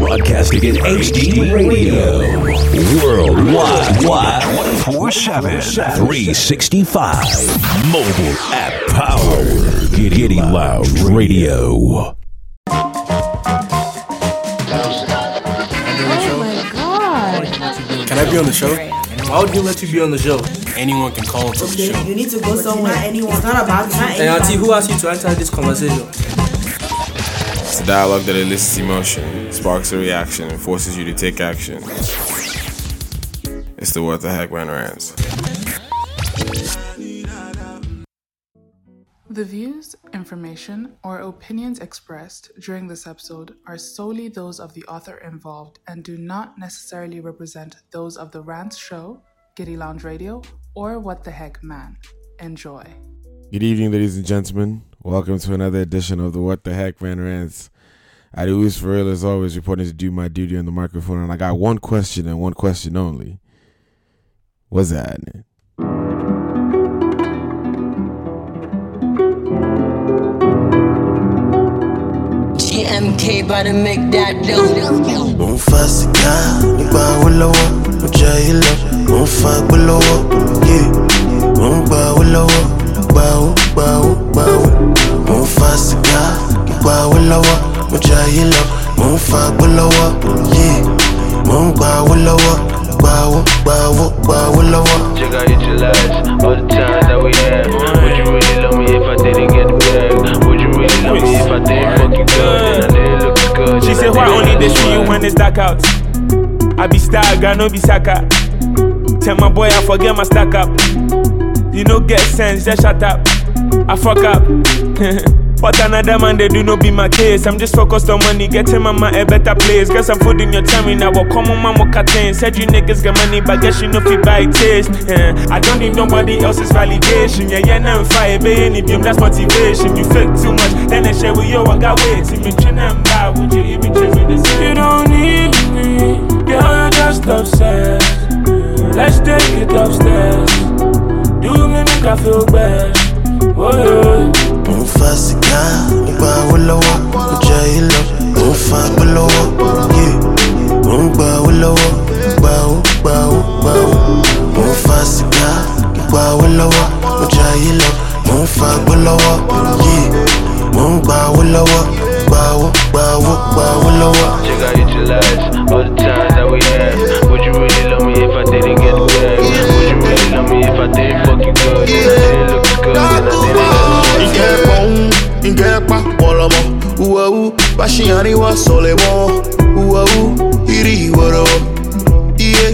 Broadcasting in HD radio. Worldwide. Wide. 24 7. 365. Mobile app power. Giddy Loud Radio. Oh my god. Can I be on the show? Why would he let you be on the show? Anyone can call into the Okay, show. you need to go somewhere. Anyone. It's not about. It's not And. Auntie, who asked you to enter this conversation? It's dialogue that elicits emotion, sparks a reaction, and forces you to take action. It's the What the Heck Man Rants. The views, information, or opinions expressed during this episode are solely those of the author involved and do not necessarily represent those of the Rants Show, Giddy Lounge Radio, or What the Heck Man. Enjoy. Good evening, ladies and gentlemen. Welcome to another edition of the What the Heck Man Rants. I do this for real as always, reporting to do my duty on the microphone, and I got one question and one question only. What's that? GMK about to make that dough. Mo ń fa sìgá nígbà owó lọ́wọ́, mo jẹ ilé, mo ń fa gbó lọ́wọ́, yé. Mo ń gba owó lọ́wọ́, gba owó, gba owó, gba owó. Mo ń fa sìgá nígbà owó lọ́wọ́, mo jẹ ilé, mo ń fa gbó lọ́wọ́, yé. Mo ń gba owó lọ́wọ́, gba owó, gba owó, gba owó lọ́wọ́. Check out utilize all the time that we have. Would you really love me if I didn't get the bag? Would you really love me if I didn't fuck you good and I didn't look as good? She and I say, why didn't only have they see you when it's dark out? I be star, I no be saka. Tell my boy I forget my stack up. You no get sense, just shut up. I fuck up. what another man they do no be my case. I'm just focused on money, getting mama a better place. Guess I'm food in your tummy now. What come on, mama cutting? Said you niggas got money, but guess you know fi buy taste. Yeah. I don't need nobody else's validation. Yeah, yeah, now fire, baby, any beam, that's motivation. You fake too much, then I share with you. I got waiting, me chin and bow. Would you even check me same? You don't need me, girl, you're just obsessed. Let's take it upstairs. Do me make I feel best. Check out utilize all the time that we have. Would you really love me if I didn't get bag? Would you really love me if I didn't fuck you good? I didn't look good fun? Ìkẹ́pọ̀n, ìkẹ́pà pọ̀lọ́mọ, uwawu, uwawu, ìrì ìwọ̀rọ̀, iye.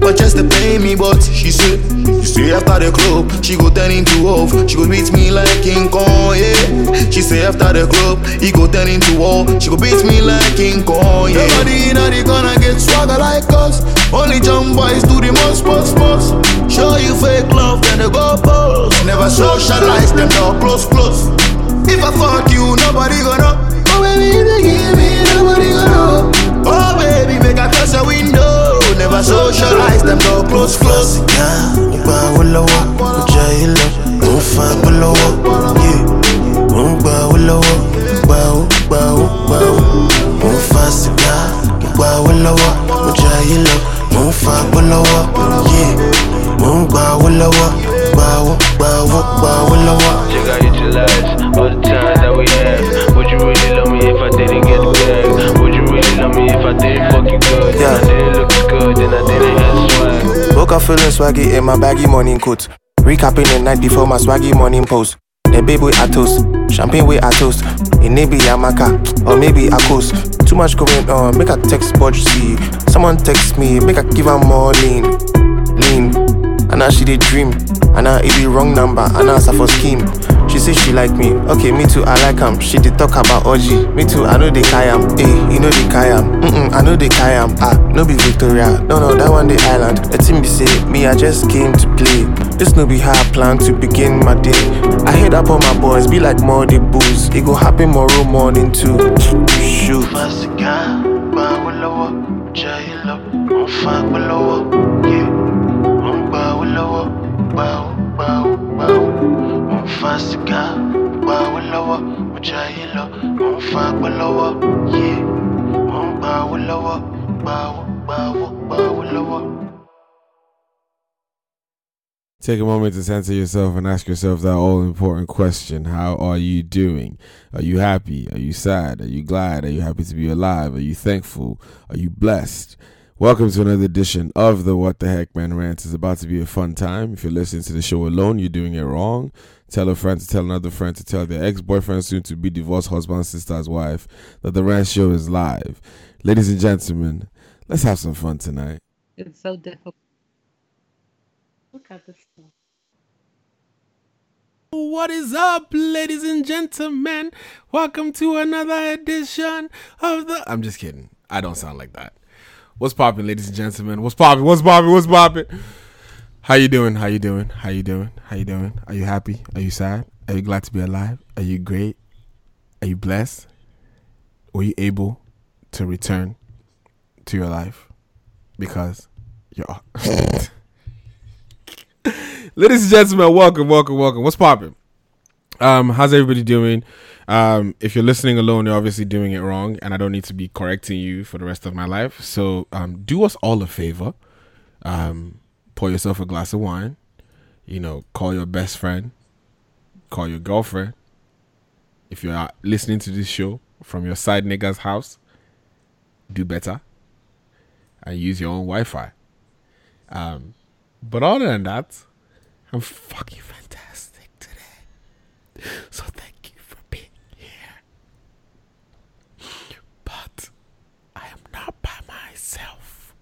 But just to pay me, but she said, you say after the club, she go turn into wolf, she go beat me like King Kong, yeah. She say after the club, he go turn into wolf, she go beat me like King Kong, yeah. Nobody in the gonna get swagger like us, only jump boys do the most, most, most. Show you fake love, then they go socialize them, no close, close. If I fuck you, nobody gonna. Oh baby, if you give me, nobody gonna. Oh baby, make a close a window. Never socialize them, no close, close. Nígbà wo lọ́wọ́, mo jẹ ilé, mo ń fa gbó lọ́wọ́, yé. Mo ń gba owó lọ́wọ́, gba owó, gba owó, gba owó. Mo ń fa sìgá, nígbà wo lọ́wọ́, mo jẹ ilé, mo ń fa gbó lọ́wọ́, gba owó lọ́wọ́. Check out utilize all the time that we have. Would you really love me if I didn't get the bag? Would you really love me if I didn't fuck you good Yeah. I didn't look as good then I didn't have swag? Woke up feeling swaggy in my baggy morning coat. Recapping the night before my swaggy morning post. The babe with a toast, champagne with a toast. It may be Yamaka or maybe a coast. Too much going on, make a text budge see. Someone text me, make a give her more lean, lean. And now she did dream, and it be wrong number, and now for scheme. She say she like me, okay, me too, I like am. She did talk about OG, me too, I know they kayam, eh, you know they kayam, mm I know they kayam, ah, no be Victoria, no no, that one the island. The team be say, me I just came to play. This no be how I plan to begin my day. I hit up on my boys, be like more the booze. It go happen tomorrow morning too. Shoot. Gba lọ́wọ́ mo ìlọ mo ń fa lọ́wọ́ yé lower, bow, bow, bow, lower. Take a moment to center yourself and ask yourself that all important question How are you doing? Are you happy? Are you sad? Are you glad? Are you happy to be alive? Are you thankful? Are you blessed? Welcome to another edition of the What the Heck Man Rant. It's about to be a fun time. If you're listening to the show alone, you're doing it wrong. Tell a friend to tell another friend to tell their ex boyfriend, soon to be divorced husband, sister's wife, that the Rant Show is live. Ladies and gentlemen, let's have some fun tonight. It's so difficult. Look at this stuff. What is up, ladies and gentlemen? Welcome to another edition of the. I'm just kidding. I don't sound like that. What's popping, ladies and gentlemen? What's popping? What's popping? What's popping? How you doing? How you doing? How you doing? How you doing? Are you happy? Are you sad? Are you glad to be alive? Are you great? Are you blessed? Were you able to return to your life? Because you're. Ladies and gentlemen, welcome, welcome, welcome. What's popping? Um, how's everybody doing? Um, if you're listening alone, you're obviously doing it wrong, and I don't need to be correcting you for the rest of my life. So, um, do us all a favor. Um, pour yourself a glass of wine. You know, call your best friend, call your girlfriend. If you're listening to this show from your side nigga's house, do better and use your own Wi-Fi. Um, but other than that, I'm fucking fantastic today. So thank you for being here. But I am not by myself.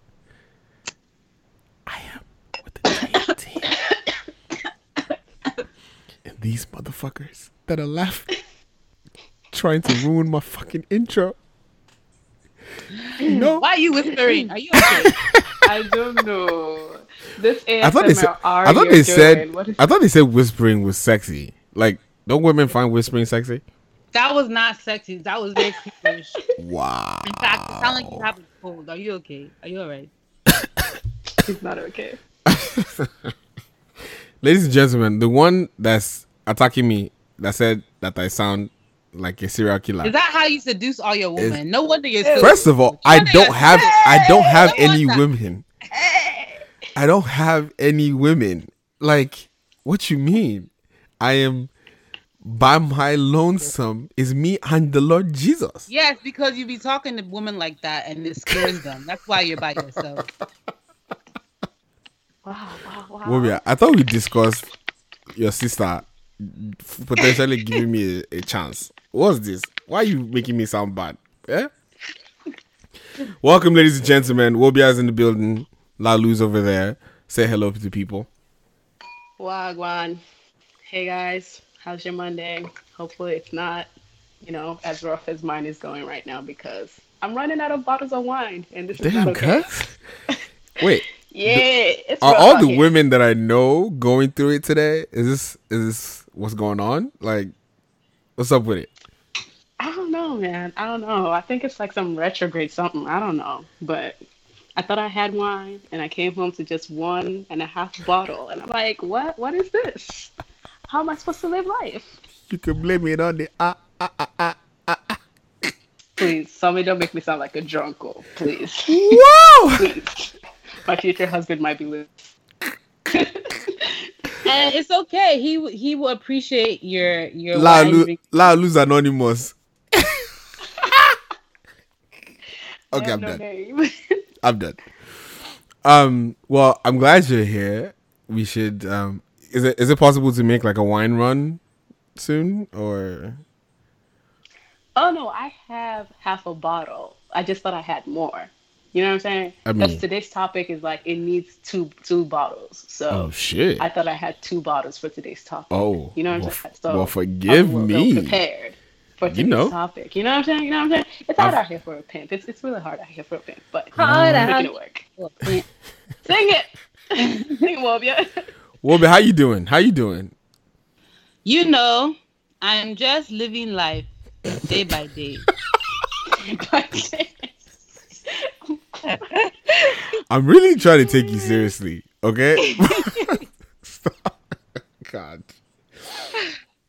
I am with the dream team. and these motherfuckers that are laughing, trying to ruin my fucking intro. You know? Why are you whispering? Are you okay? I don't know. This ASMR I thought they said. I thought they said. I thought they said whispering was sexy. Like, don't women find whispering sexy? That was not sexy. That was very creepish. Wow. In fact, it sounded like you have a cold. Are you okay? Are you alright? He's not okay. Ladies and gentlemen, the one that's attacking me that said that I sound like a serial killer. Is that how you seduce all your women? no wonder you're. So First of all, I don't have I don't have any women. I don't have any women. Like, what you mean? I am by my lonesome is me and the Lord Jesus. Yes, because you be talking to women like that and it scares them. That's why you're by yourself. wow, wow, wow. Wobia, I thought we discussed your sister potentially giving me a, a chance. What's this? Why are you making me sound bad? Yeah? Welcome, ladies and gentlemen. Wobia's in the building. La Luz over there. Say hello to the people. Wagwan. Hey guys, how's your Monday? Hopefully it's not, you know, as rough as mine is going right now because I'm running out of bottles of wine and this is Damn, not okay. cuz. Wait. Yeah, it's Are all the here. women that I know going through it today? Is this is this what's going on? Like, what's up with it? I don't know, man. I don't know. I think it's like some retrograde something. I don't know. But I thought I had wine and I came home to just one and a half bottle. And I'm like, what? What is this? How am I supposed to live life? You can blame it on the ah ah ah ah. Please, somebody don't make me sound like a drunko. Please. Whoa! Please. My future husband might be listening. and it's okay. He he will appreciate your your La, wine Lu- La Luz Anonymous. okay, I'm no done. name. I'm done. Um, well, I'm glad you're here. We should. Um, is it is it possible to make like a wine run soon, or Oh no, I have half a bottle. I just thought I had more. You know what I'm saying? I Because mean- today's topic is like it needs two two bottles. So Oh, shit. I thought I had two bottles for today's topic. Oh, you know what well, I'm saying? f- So well, I forgive me. prepared for You today's know. topic. You know what I'm saying? You know what I'm saying? It's hard I've- out here for a pimp. It's it's really hard out here for a pimp, but Hard I'm out making it work. Sing it, sing it, Wobia. Wobe, how you doing? How you doing? You know, I'm just living life day by day. I'm really trying to take you seriously, okay? God.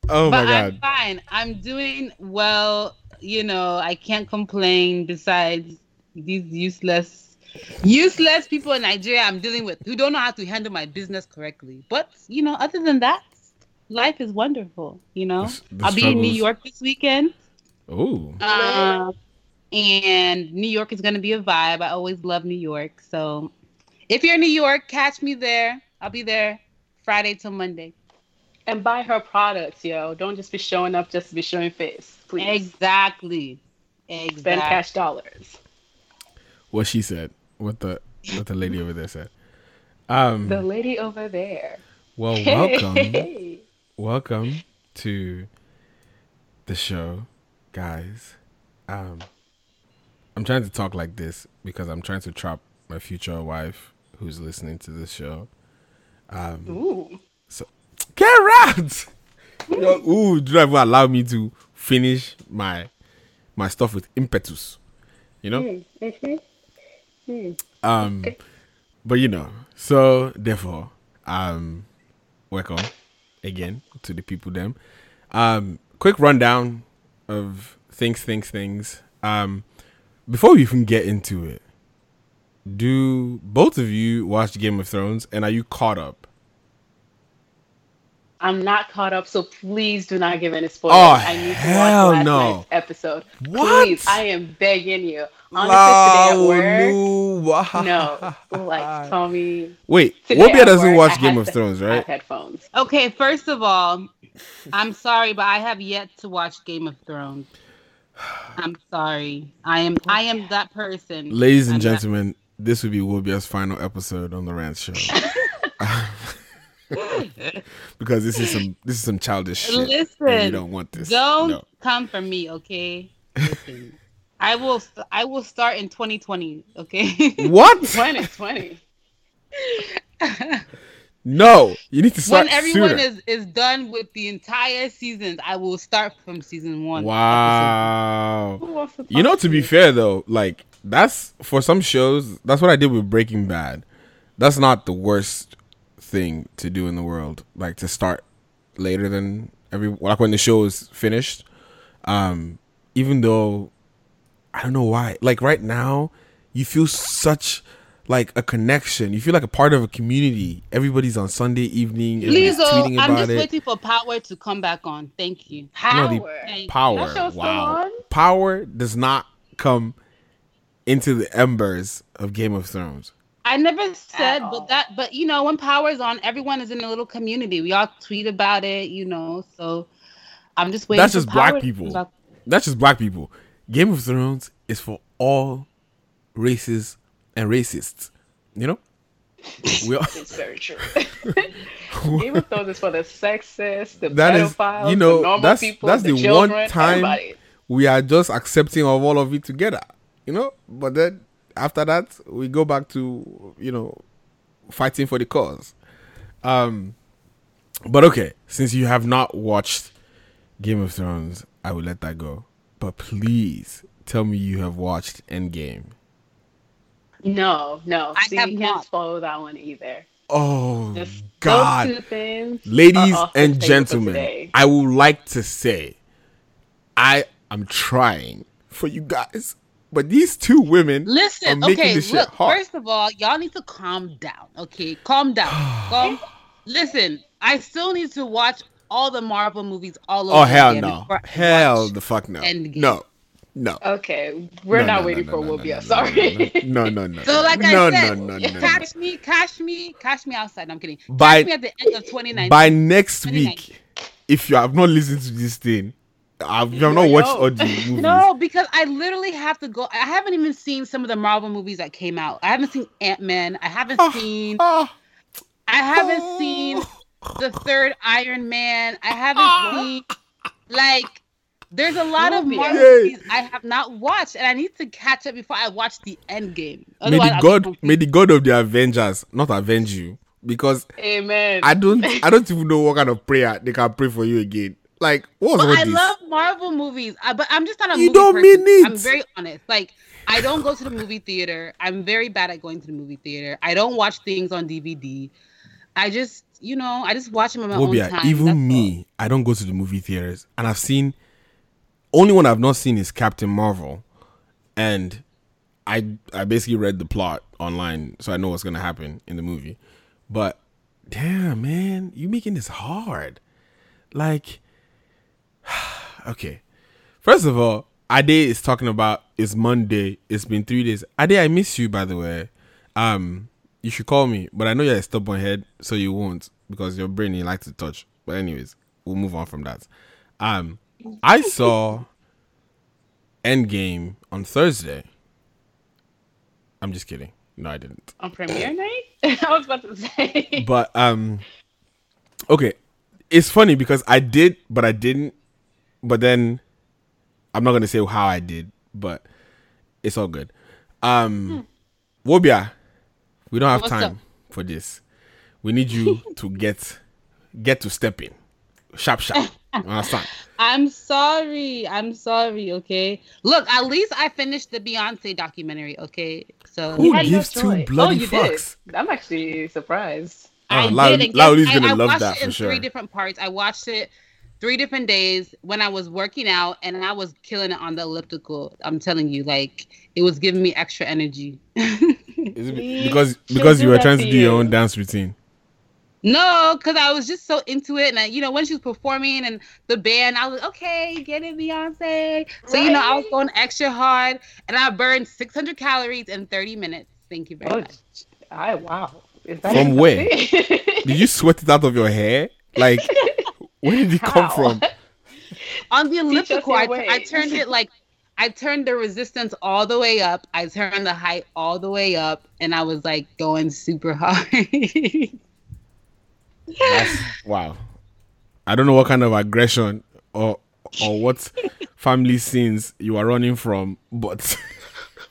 Oh my but god. I'm fine. I'm doing well. You know, I can't complain. Besides, these useless, useless people in Nigeria I'm dealing with who don't know how to handle my business correctly. But you know, other than that, life is wonderful. You know, The- the I'll be in New York this weekend. Oh. Uh, and New York is going to be a vibe. I always love New York. So if you're in New York, catch me there. I'll be there Friday till Monday. And buy her products, yo. Don't just be showing up just to be showing face. Please. Exactly. Exactly. Spend cash dollars. What she said. What the what the lady over there said. Um The lady over there. well welcome. Hey. welcome to the show, guys. Um I'm trying to talk like this because I'm trying to trap my future wife who's listening to this show. Um Ooh. so get out! Yo, Ooh, do not even allow me to finish my my stuff with impetus. You know? Mm-hmm. Mm. Um, but you know, so therefore, um, welcome again to the people. Them, um, quick rundown of things, things, things. Um, before we even get into it, do both of you watch Game of Thrones, and are you caught up? I'm not caught up, so please do not give any spoilers. Oh, I need to hell watch last no. night's episode. What? Please, I am begging you. Honestly, today at work, no. no, like Tommy. Wait, Today Wobia at doesn't work, watch Game of Thrones, have right? headphones. Okay, first of all, I'm sorry, but I have yet to watch Game of Thrones. I'm sorry. I am I am that person. Ladies and I'm that- gentlemen, this will be Wobia's final episode on the Rant Show. because this is some this is some childish shit. Listen, you don't want this. Don't No. come for me, okay? Listen, I will. I will start in 2020. Okay. What? 2020. No, you need to start when everyone sooner. is is done with the entire seasons, I will start from season one. Wow. You know, to be fair though, like that's for some shows. That's what I did with Breaking Bad. That's not the worst thing to do in the world. Like to start later than every like when the show is finished. Um, even though I don't know why. Like right now, you feel such like a connection. You feel like a part of a community. Everybody's on Sunday evening. Everybody's Lizzo, tweeting I'm just it. waiting for Power to come back on. Thank you. No, the Thank you. power. Wow. Power does not come into the embers of Game of Thrones. I never said, but that, but you know, when power is on, everyone is in a little community. We all tweet about it, you know. So I'm just waiting. That's for just Power black people. come. That's just black people. Game of Thrones is for all races and racists. You know? We all, It's very true. Game of Thrones is for the sexist, the that is pedophiles, you the know normal that's people, that's the, the, children, one time everybody. we are just accepting of all of it together you know but then after that we go back to you know fighting for the cause um but okay since you have not watched game of thrones i will let that go but please tell me you have watched endgame No, no. I See, have you not. can't follow that one either. oh Just god things ladies are off the and gentlemen i would like to say i am trying for you guys but these two women are Listen, making okay, this shit look, hard first of all, y'all need to calm down, okay? Calm down. calm. Listen, I still need to watch all the Marvel movies all oh, over oh hell again no hell the fuck no Endgame. no no Okay, we're No, not no, waiting no, for no, Wobia. Sorry. no no no So, like no, I said, no, no, no, no. catch me, catch me, catch me outside. I'm kidding. By- catch me at the end of 2019. by next 2019. week if you have not listened to this thing I've, you have not know all the No, because I literally have to go. I haven't even seen some of the Marvel movies that came out. I haven't seen Ant Man. I haven't Ah, seen. I haven't seen the third Iron Man. I haven't seen like. There's a lot of Marvel Yay. movies I have not watched, and I need to catch up before I watch the End Game. may the god may the god of the avengers not avenge you because Amen. i don't i don't even know what kind of prayer they can pray for you again like what's But all I love Marvel movies, but I'm just not a You movie don't person. mean it. I'm very honest. Like I don't go to the movie theater. I'm very bad at going to the movie theater. I don't watch things on DVD. I just, you know, I just watch them on my Wobia, own time. even me, I don't go to the movie theaters, and I've seen only one I've not seen is Captain Marvel, and I I basically read the plot online, so I know what's gonna happen in the movie. But damn, man, you making this hard. Like, okay. First of all, Ade is talking about it's Monday. It's been three days. Ade, I miss you, by the way. Um, you should call me, but I know you're a stubborn head, so you won't because your brain you like to touch. But anyways, we'll move on from that. Um, I saw Endgame on Thursday. I'm just kidding. No, I didn't. On premiere night? I was about to say. But um, okay, it's funny because I did, but I didn't. But then I'm not gonna say how I did, but it's all good. Um, Wobia, we don't have What's time up? for this. We need you to get get to step in, sharp, sharp. Understand? I'm sorry. I'm sorry. Okay. Look, at least I finished the Beyonce documentary. Okay. So Who gives two bloody oh, fucks? Did. I'm actually surprised. I Oh, Lau- did. and Lauli's guess- I- gonna I love watched that it for in sure. Three different parts. I watched it three different days when I was working out, and I was killing it on the elliptical. I'm telling you, like it was giving me extra energy. Is it because because you were trying to do your own dance routine. No, because I was just so into it, and I, you know, when she was performing and the band, I was like, okay, get it, Beyonce. So you know, I was going extra hard, and I burned 600 calories in 30 minutes. Thank you very Oh, much. I wow. Is that From where? Did you sweat it out of your hair? Like, where did it come from? On the elliptical, I. I turned it like I turned the resistance all the way up. I turned the height all the way up, and I was like going super hard. That's, wow. I don't know what kind of aggression or or what family sins you are running from, but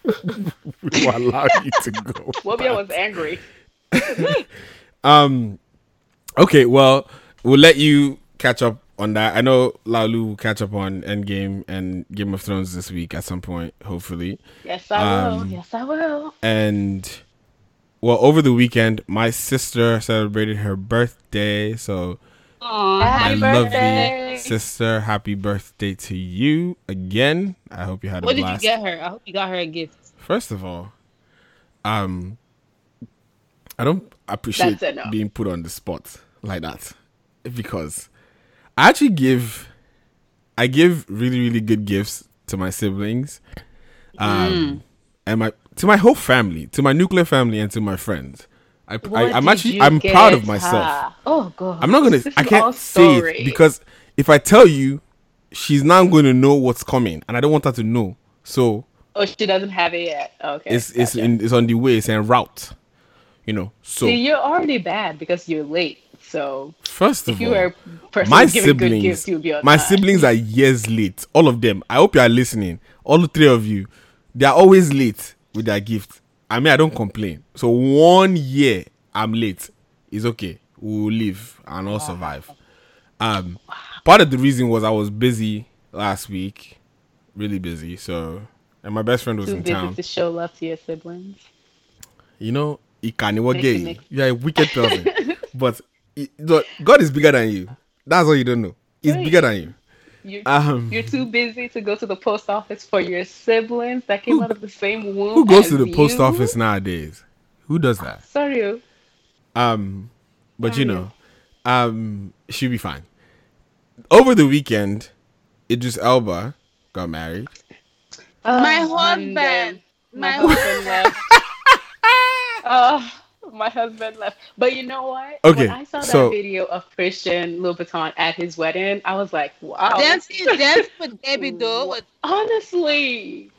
we will allow you to go. Wobia was angry. Um. Okay. Well, we'll let you catch up on that. I know Laulu will catch up on Endgame and Game of Thrones this week at some point, hopefully. Yes, I will. Um, Yes, I will. And well, over the weekend, my sister celebrated her birthday, so Aw, my happy lovely birthday. sister, happy birthday to you again. I hope you had a What did you get her? I hope you got her a gift. First of all, um, I don't appreciate being put on the spot like that because I actually give, I give really really good gifts to my siblings, um, Mm. and my to my whole family, to my nuclear family, and to my friends. I, I I'm actually I'm proud of myself. her? Oh god. I'm not gonna. I can't say it because if I tell you, she's now going to know what's coming, and I don't want her to know. So Oh, she doesn't have it yet. Okay. it's it's in it's on the way. It's en route. You know. So See, you're already bad because you're late. So first if of you all, my giving good siblings, gifts, you'll be on my time. siblings are years late. All of them. I hope you are listening. All three of you, they are always late with their gift. I mean, I don't complain. So one year I'm late. It's okay. We'll live and all survive. Um, part of the reason was I was busy last week, really busy. So, and my best friend was Too in busy town. to show love to your siblings. You know, Ikani Make it gay. make- You're a wicked person. but look, God is bigger than you. That's all you don't know. He's Right. bigger than you. You, Um, you're too busy to go to the post office for your siblings that came out of the same womb. Who goes to as the post office nowadays? Who does that? Sorry. Um, but you know, um, she'll be fine. Over the weekend, Idris Elba got married. my Oh, husband. London. My husband left. Oh, my husband left. But you know what? Okay, When I saw that so- video of Christian Louboutin at his wedding, I was like, wow. Dancing, dance with Debbie Doe was Honestly.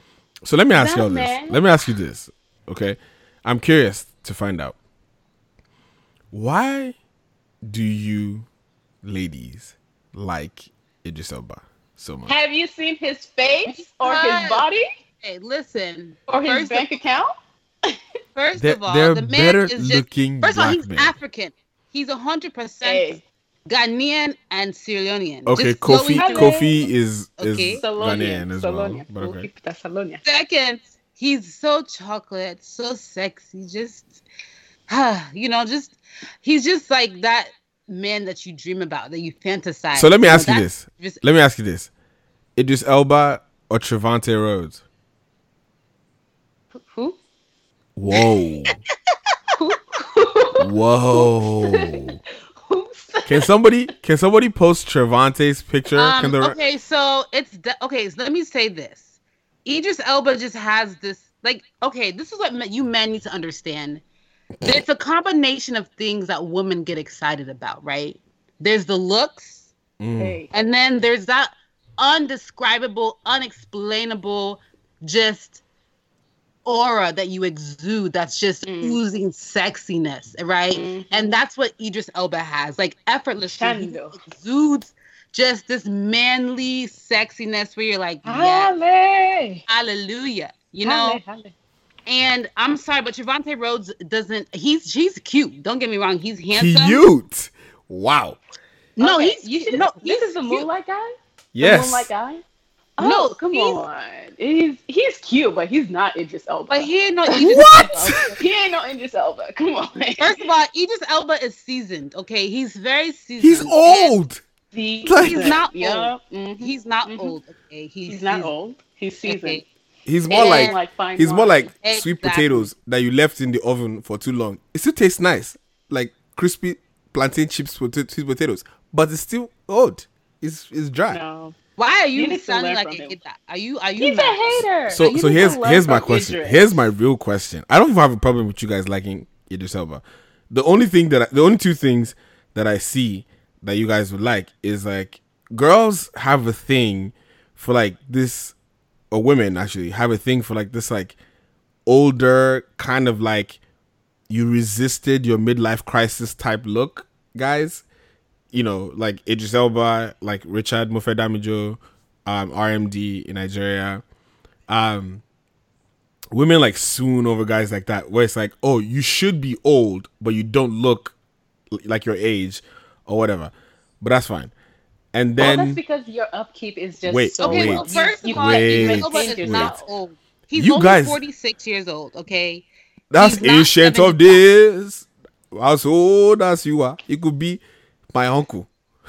So let me ask you all this. Let me ask you this. Okay, I'm curious to find out why do you ladies like Idris Elba so much? Have you seen his face or his body Hey, listen. or his bank account? First They're- of all, they're the man better is just. looking First of all, he's men. African. He's hundred percent Ghanaian and Sierra Leonean. Okay, Just Kofi Kofi is Okay. is Ghanaian as well. But okay. Thessalonia. Second, he's so chocolate, so sexy. Just, you know, just he's just like that man that you dream about, that you fantasize. So let me know, ask you this. just- Let me ask you this: Idris Elba or Trevante Rhodes? Who? Whoa. Whoa. Can somebody can somebody post Trevante's picture? Um, can the okay, so it's de- okay. So let me say this: Idris Elba just has this like. Okay, this is what me- you men need to understand. It's a combination of things that women get excited about, right? There's the looks, Hey. and then there's that undescribable, unexplainable, just aura that you exude that's just mm. oozing sexiness, right? And mm-hmm. that's what Idris Elba has, like effortlessly he exudes just this manly sexiness where you're like, yeah, Halle. hallelujah, you know. Halle, Halle. And I'm sorry, but Trevante Rhodes doesn't. He's he's cute. Don't get me wrong. He's handsome. cute. Wow. No, Okay, he's you should, no. This he's is the cute. Moonlight guy. Yes. The Moonlight guy. No, Oh, come he's- on. He's he's cute, but he's not Idris Elba. But he ain't no Idris What? Elba. he ain't no Idris Elba. Come on. First of all, Idris Elba is seasoned. Okay, he's very seasoned. He's and old. He- He's not Yeah. old. Mhm. He's not Mhm. old. Okay, he's, He's not old. He's seasoned. Okay. He's more And- like, Like fine he's more wine. like sweet potatoes that you left in the oven for too long. It still tastes nice, like crispy plantain chips with sweet potatoes, but it's still old. It's it's dry. No. Why are You you, sounding like from a hater? Are you are you He's a hater. So You so here's here's my question. Idris. Here's my real question. I don't even have a problem with you guys liking Idris Elba. The only thing that I, the only two things that I see that you guys would like is like girls have a thing for like this or women actually have a thing for like this like older kind of like you resisted your midlife crisis type look guys you know like Idris Elba like Richard Mofedamijo um RMD in Nigeria um women like swoon over guys like that where it's like oh you should be old but you don't look like your age or whatever but that's fine and Well, then that's because your upkeep is just Wait, so Okay, wait, well, first you, of all, wait, Idris Elba is wait. not old. He's You only guys- 46 years old. Okay. That's He's ancient of 75. days. As old as you are, it could be my uncle.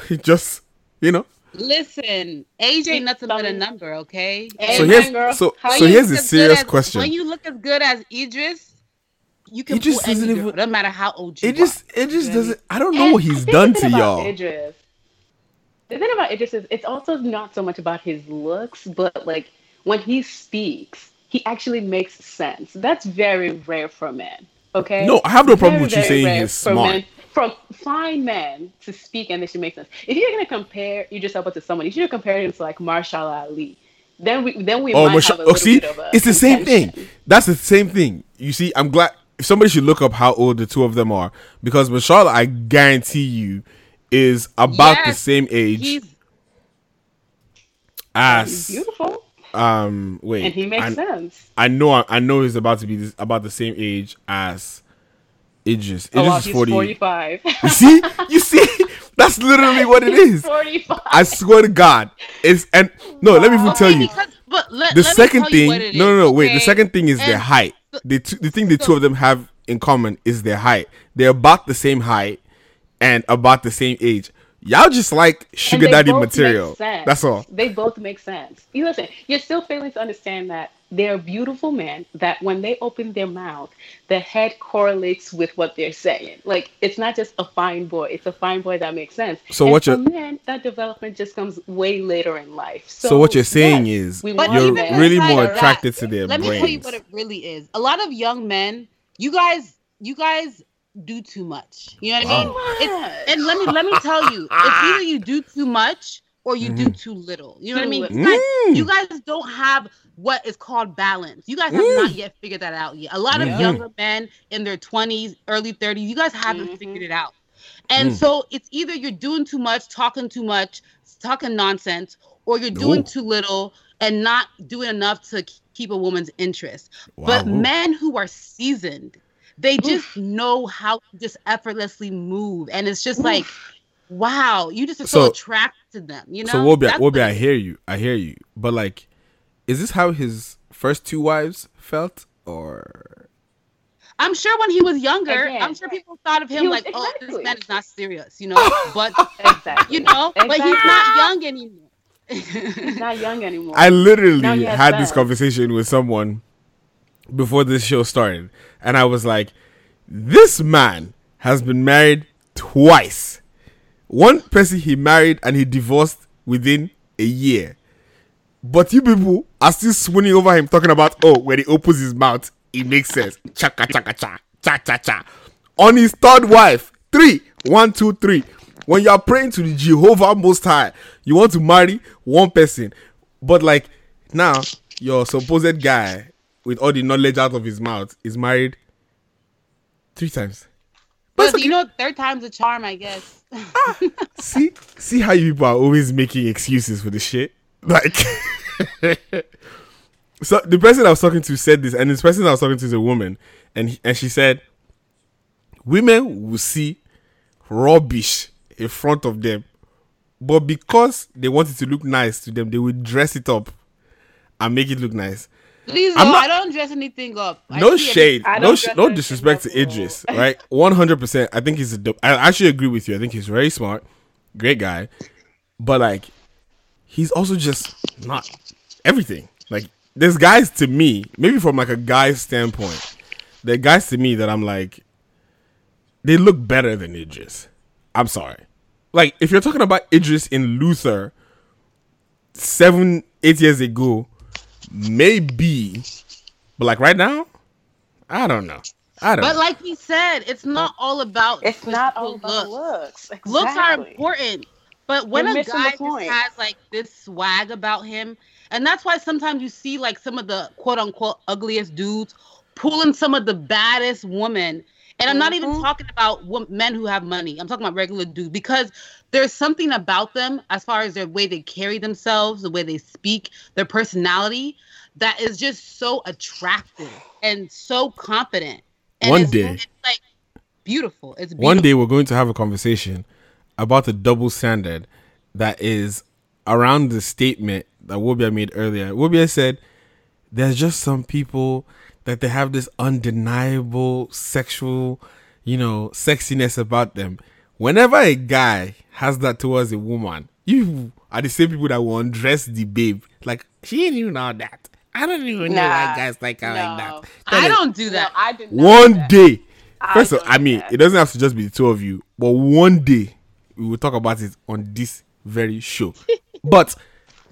He just you know. Listen, age ain't nothing but a number. Okay. So here's girl. so How so here's look a serious as- question. When you look as good as Idris, you can Idris pull any doesn't girl, even- no matter how old you it just are. it just You know what I doesn't. I don't know And what he's done to y'all. Idris, the thing about Idris is it's also not so much about his looks, but like when he speaks, he actually makes sense. That's very rare for men. Okay. No, I have no problem Very, with you saying rare he's smart. Men, from fine men to speak and they should make sense. If you're gonna compare Idris Elba to someone, if you should compare him to like Mahershala Ali. Then we then we Oh, might Masha- have a oh, see, bit of a it's the same thing. That's the same thing. You see, I'm glad if somebody should look up how old the two of them are because Michelle, I guarantee you, is about the same age as beautiful um. Wait, and he makes I, sense. I know. I know he's about to be this, about the same age as Idris. Idris Oh, wow, is 40. 45. You see, you see, that's literally what it is. 45. I swear to God, it's and no. Let me even tell you. because, but let, the let me second tell you thing what it no no is, no wait the second thing is their height the, two, the thing the two of them have in common is their height they're about the same height and about the same age y'all just like sugar daddy material that's all They both make sense. You listen, you're still failing to understand that they're beautiful men that when they open their mouth, the head correlates with what they're saying. Like it's not just a fine boy, it's a fine boy that makes sense. So and what you're- men, that development just comes way later in life. So, so, what you're saying yes, is we But want you're really besides more that, attracted to their Let me tell you what it really is. A lot of young men, you guys, you guys do too much. You know what I mean? It's, and let me let me tell you, it's either you do too much or you do Mhm. too little. You know what I mean? little. You guys, Mm. you guys don't have what is called balance. You guys have Mm. not yet figured that out yet. A lot of Mhm. younger men in their 20s, early 30s, you guys haven't Mhm. figured it out. And Mm. so it's either you're doing too much, talking too much, talking nonsense, or you're doing Ooh. too little and not doing enough to keep a woman's interest. Wow. But men who are seasoned, they just know how to just effortlessly move. And it's just like, wow, you just are so, So- attracted to them. You know? so Wobia, That's Wobia, what I hear you I hear you but like is this how his first two wives felt or I'm sure when he was younger, Again, I'm sure people thought of him was- like, oh, this man is not serious, you know? But, Exactly. you know, but he's not young anymore. He's not young anymore. I literally he has had this conversation with someone before this show started, and I was like, this man has been married twice. One person he married and he divorced within a year. But you people are still swooning over him, talking about, oh, when he opens his mouth, it makes sense. Chaka, chaka, cha, cha, cha, cha. On his third wife, three, one, two, three. When you are praying to the Jehovah Most High, you want to marry one person. But like now, your supposed guy with all the knowledge out of his mouth is married three times. But you know, third time's a charm, I guess. See, see how you people are always making excuses for the shit. Like, so the person I was talking to said this, and this person I was talking to is a woman, and and she said, women will see rubbish in front of them, but because they want it to look nice to them, they will dress it up and make it look nice. Please, I'm no, not- I don't dress anything up. I no shade, everything. no sh- no disrespect to Idris, right? One hundred percent. I think he's a dope. I actually agree with you. I think he's very smart, great guy, but like, he's also just not everything. Like, there's guys to me, maybe from like a guy's standpoint, there are guys to me that I'm like, they look better than Idris. I'm sorry. Like, if you're talking about Idris in Luther seven, eight years ago, maybe, but like right now, I don't know. I don't. But know. like he said, it's not all about It's not all about looks. looks. Looks are important. But when You're a guy just has like this swag about him, and that's why sometimes you see like some of the quote unquote ugliest dudes pulling some of the baddest women. And I'm not even Mm-hmm. talking about wo- men who have money. I'm talking about regular dudes because there's something about them as far as their way they carry themselves, the way they speak, their personality that is just so attractive and so confident. And One it's, day. it's like beautiful. It's beautiful. One day we're going to have a conversation about the double standard that is around the statement that Wobia made earlier. Wobia said there's just some people that they have this undeniable sexual, you know, sexiness about them. Whenever a guy has that towards a woman, you are the same people that will undress the babe. Like, she ain't even all that. I don't even know why Nah, guys like her like that. I don't do that. I did one day. I First of all, I mean, it doesn't have to just be the two of you, but one day we will talk about it on this very show. but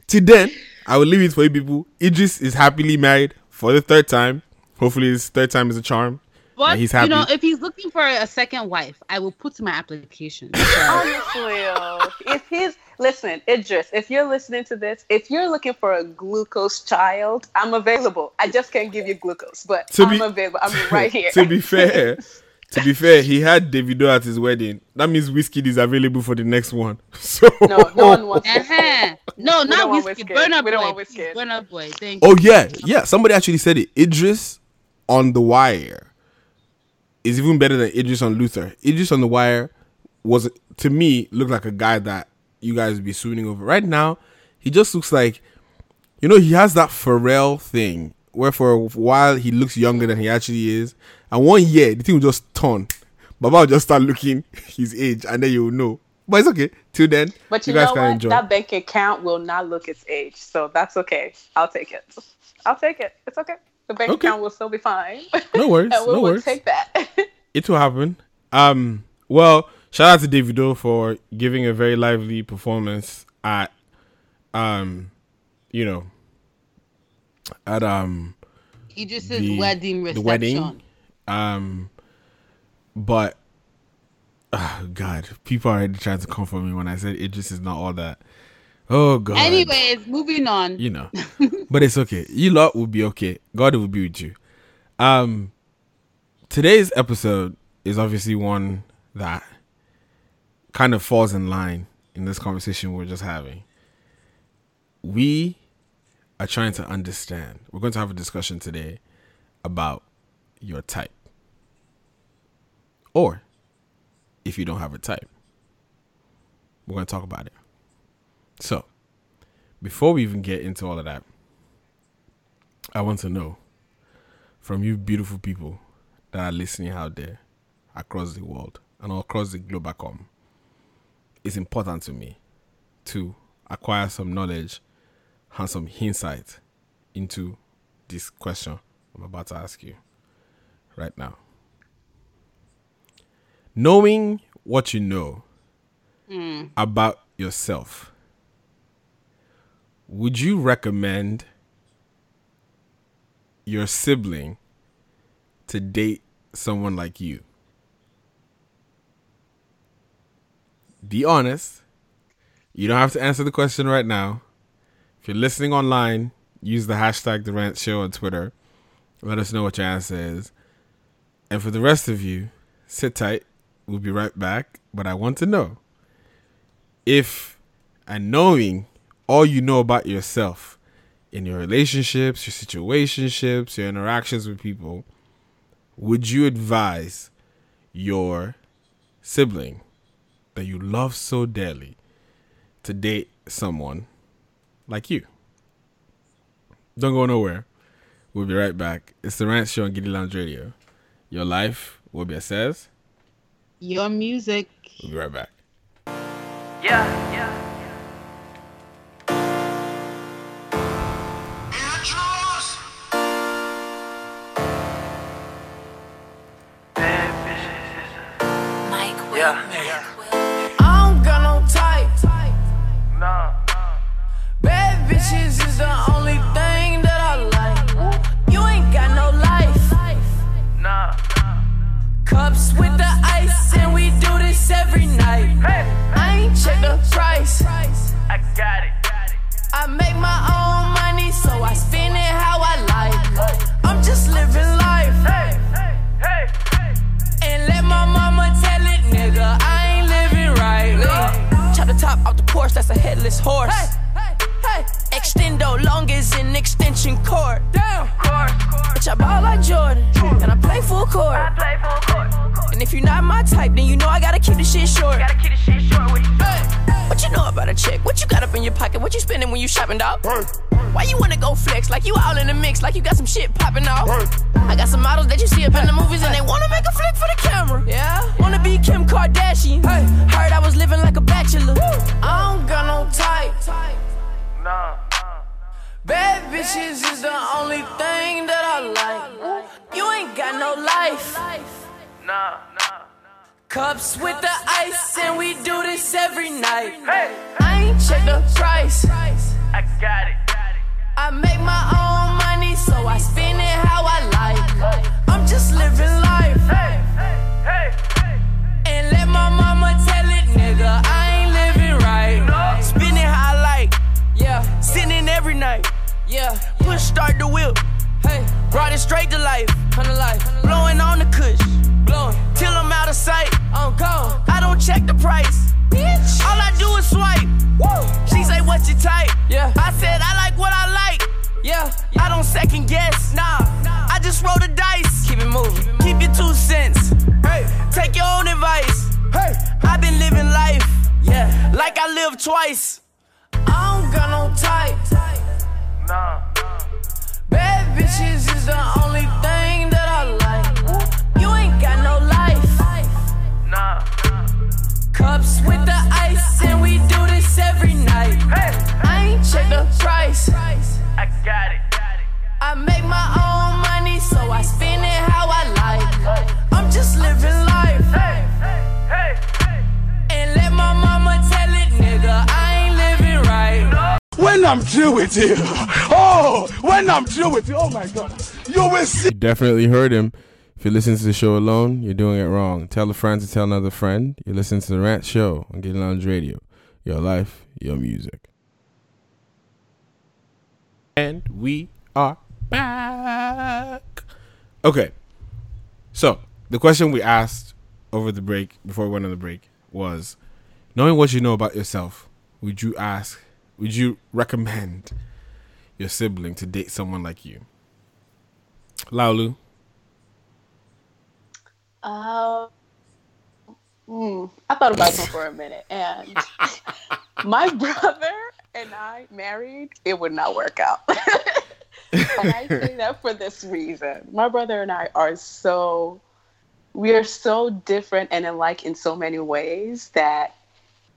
till then, I will leave it for you people. Idris is happily married for the third time. Hopefully, his third time is a charm. But and he's happy. you know, if he's looking for a second wife, I will put my application. Honestly, if he's listen, Idris, if you're listening to this, if you're looking for a glucose child, I'm available. I just can't give you glucose, but To I'm be- available. I'm right here. to be fair, to be fair, he had Davido at his wedding. That means Wizkid is available for the next one. So no, no one wants Uh-huh. No, We not Wizkid. Wizkid. Burn up We don't boy. want Wizkid. please, Burna Boy. Thank Oh you. yeah, yeah. Somebody actually said it. Idris on the wire is even better than Idris on Luther. Idris on the wire was to me looked like a guy that you guys would be swooning over. Right now, he just looks like you know he has that Pharrell thing where for a while he looks younger than he actually is, and one year the thing will just turn. Baba will just start looking his age, and then you will know. But it's okay. Till then, But you, guys know can what? enjoy. That bank account will not look its age, so that's okay. I'll take it. I'll take it. It's okay. The bank Okay. account will still be fine. No worries. and we no will worries. take that. it will happen. Um, well, shout out to Davido for giving a very lively performance at, um, you know, at um Idris's wedding the reception. wedding. Um, but oh God, people are already trying to come for me when I said it just is not all that. Oh God. Anyways, moving on. you know, but it's okay. You lot will be okay. God will be with you. Um, today's episode is obviously one that kind of falls in line in this conversation we're just having. We are trying to understand. We're going to have a discussion today about your type. Or if you don't have a type, we're going to talk about it. So, before we even get into all of that, I want to know from you beautiful people that are listening out there across the world and across the home, it's important to me to acquire some knowledge and some insight into this question I'm about to ask you right now. Knowing what you know Mm. about yourself, would you recommend your sibling to date someone like you? Be honest. You don't have to answer the question right now. If you're listening online, use the hashtag The Rant Show on Twitter. Let us know what your answer is. And for the rest of you, sit tight. We'll be right back. But I want to know if, and knowing all you know about yourself in your relationships, your situationships, your interactions with people, would you advise your sibling that you love so dearly to date someone like you? Don't go nowhere. We'll be right back. It's the Rant Show on Giddy Lounge Radio. Your life, Wobia says. Your music. We'll be right back. Yeah, yeah. Yeah. You, oh, when I'm through with you, oh my God, you will see. You definitely heard him. If you listen to the show alone, you're doing it wrong. Tell a friend to tell another friend. You listen to the Rant Show on Get Lounge Radio. Your life, your music. And we are back. Okay. So, the question we asked over the break, before we went on the break, was knowing what you know about yourself, would you ask, would you recommend your sibling to date someone like you? Laulu. Uh, mm, I thought about this for a minute, and my brother and I married, it would not work out. and I say that for this reason. My brother and I are so we are so different and alike in so many ways that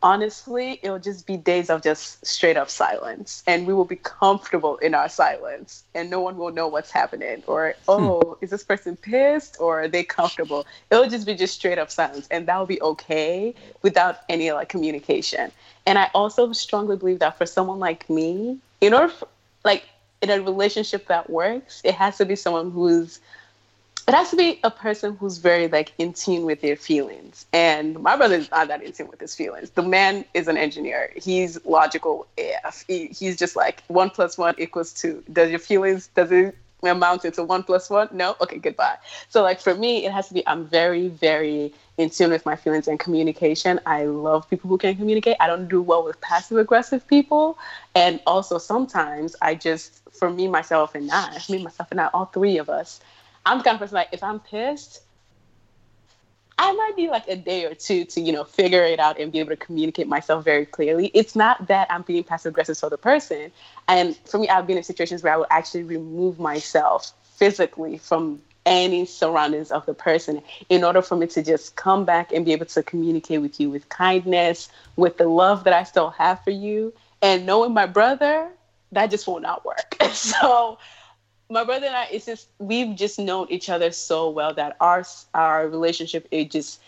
honestly, it'll just be days of just straight up silence, and we will be comfortable in our silence, and no one will know what's happening, or hmm. oh, is this person pissed, or are they comfortable? It'll just be just straight up silence, and that will be okay without any like communication. And I also strongly believe that for someone like me, in order, for, like in a relationship that works, it has to be someone who's it has to be a person who's very like in tune with their feelings. And my brother is not that in tune with his feelings. The man is an engineer. He's logical AF. He, he's just like one plus one equals two. Does your feelings does it amount into one plus one? No? Okay, goodbye. So like for me, it has to be I'm very, very in tune with my feelings and communication. I love people who can communicate. I don't do well with passive aggressive people. And also sometimes I just for me, myself and I, me, myself and I, all three of us, I'm the kind of person like if I'm pissed, I might need like a day or two to, you know, figure it out and be able to communicate myself very clearly. It's not that I'm being passive aggressive to the person. And for me, I've been in situations where I would actually remove myself physically from any surroundings of the person in order for me to just come back and be able to communicate with you with kindness, with the love that I still have for you. And knowing my brother, that just will not work. so my brother and I, it's just we've just known each other so well that our our relationship it just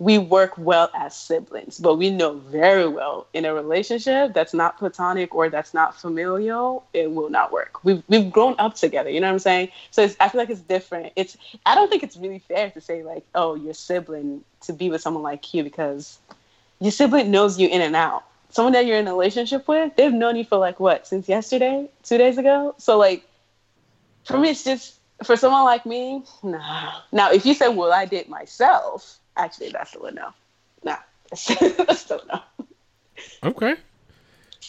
we work well as siblings, but we know very well in a relationship that's not platonic or that's not familial, it will not work. We've we've grown up together, you know what I'm saying? So I feel like it's different. It's I don't think it's really fair to say like, oh, your sibling to be with someone like you because your sibling knows you in and out. Someone that you're in a relationship with, they've known you for like what since yesterday, two days ago. So like for me, it's just for someone like me, no. Now, if you say, "Well, I did myself," actually, that's still a no. Nah, that's still a no. Okay.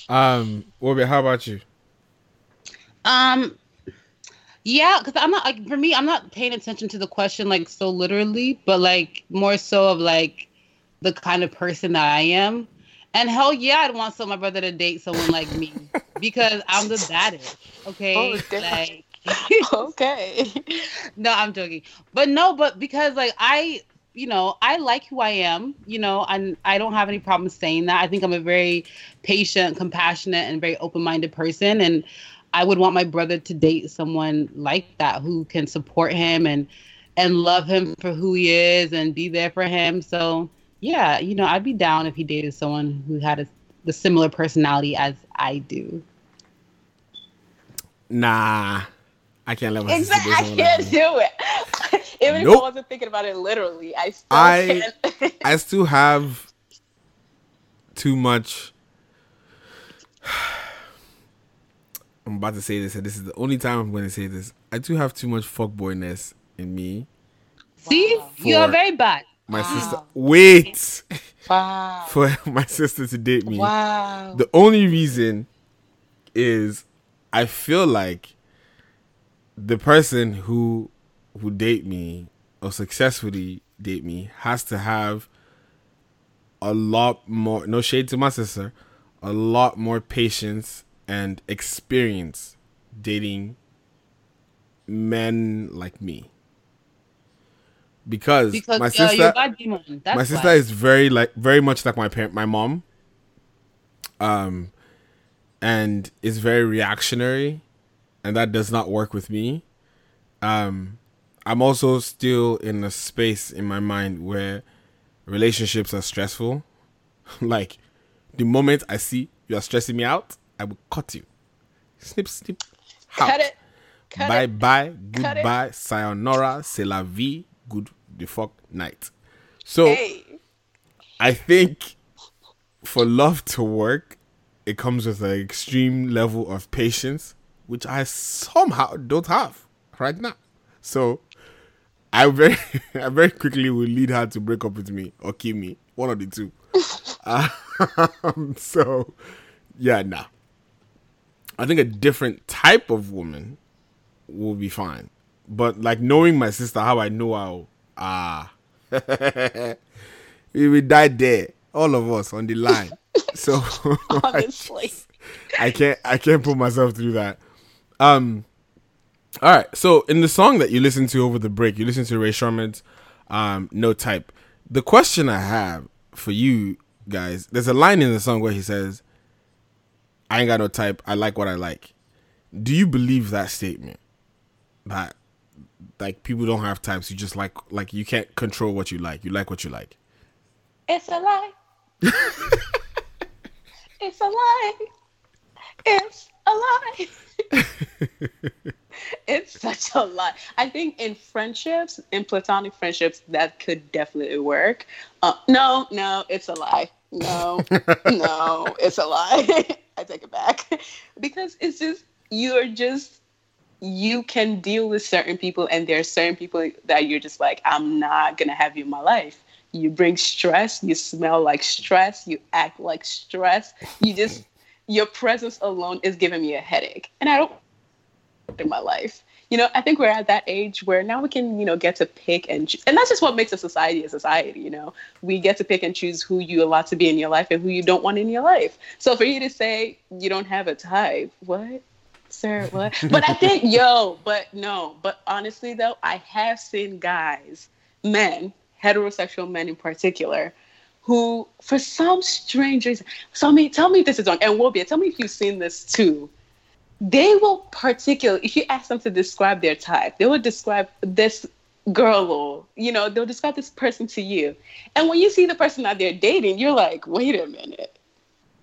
Um, Orbit, how about you? Um, yeah, because I'm not like for me, I'm not paying attention to the question like so literally, but like more so of like the kind of person that I am. And hell yeah, I'd want some my brother to date someone like me because I'm the baddest. Okay, Oh, like okay. no, I'm joking. But no, but because like I, you know, I like who I am, you know, and I don't have any problem saying that. I think I'm a very patient, compassionate, and very open-minded person and I would want my brother to date someone like that who can support him and and love him for who he is and be there for him. So, yeah, you know, I'd be down if he dated someone who had a, the similar personality as I do. Nah, I can't let my sister Exactly. date I can't do it. Even if I wasn't thinking about it literally, I still I can't. I still have too much. I'm about to say this, and this is the only time I'm going to say this. I do have too much fuckboyness in me. See, you're very bad. My sister, wait Wow. for my sister to date me. Wow. The only reason is I feel like the person who who date me or successfully date me has to have a lot more no shade to my sister, a lot more patience and experience dating men like me. Because, Because my uh, sister you're bad demon. That's my sister why. is very like very much like my parent my mom um and is very reactionary and that does not work with me um i'm also still in a space in my mind where relationships are stressful like the moment i see you are stressing me out i will cut you snip snip Cut it. Cut bye it. bye Cut it. goodbye sayonara c'est la vie good the fuck night so Hey. I think for love to work, it comes with an extreme level of patience, which I somehow don't have right now. So I very, I very quickly will lead her to break up with me or kill me, one of the two. um, so yeah, nah. I think a different type of woman will be fine. But like knowing my sister, how I know how ah we will die there, all of us on the line. So I, Honestly. I can't I can't put myself through that. Um all right, so in the song that you listened to over the break, you listened to Rae Sremmurd's um, No Type. The question I have for you, guys, there's a line in the song where he says, "I ain't got no type. I like what I like." Do you believe that statement? That like people don't have types. You just like like you can't control what you like. You like what you like. It's a lie. it's a lie. It's a lie. it's such a lie. I think in friendships, in platonic friendships, that could definitely work. Uh, no, no, it's a lie. No, no, it's a lie. I take it back because it's just you're just you can deal with certain people, and there are certain people that you're just like, I'm not gonna have you in my life. You bring stress. You smell like stress. You act like stress. You just your presence alone is giving me a headache, and I don't in my life. You know, I think we're at that age where now we can, you know, get to pick and choose. And that's just what makes a society a society, you know. We get to pick and choose who you allow to be in your life and who you don't want in your life. So for you to say you don't have a type, what? Sir, what? But I think, yo, but no, but honestly though, I have seen guys, men, heterosexual men in particular, who for some strange reason, so I mean, tell me if this is wrong, and Wobia, tell me if you've seen this too. They will particularly if you ask them to describe their type they will describe this girl or you know they'll describe this person to you. And when you see the person that they're dating you're like wait a minute.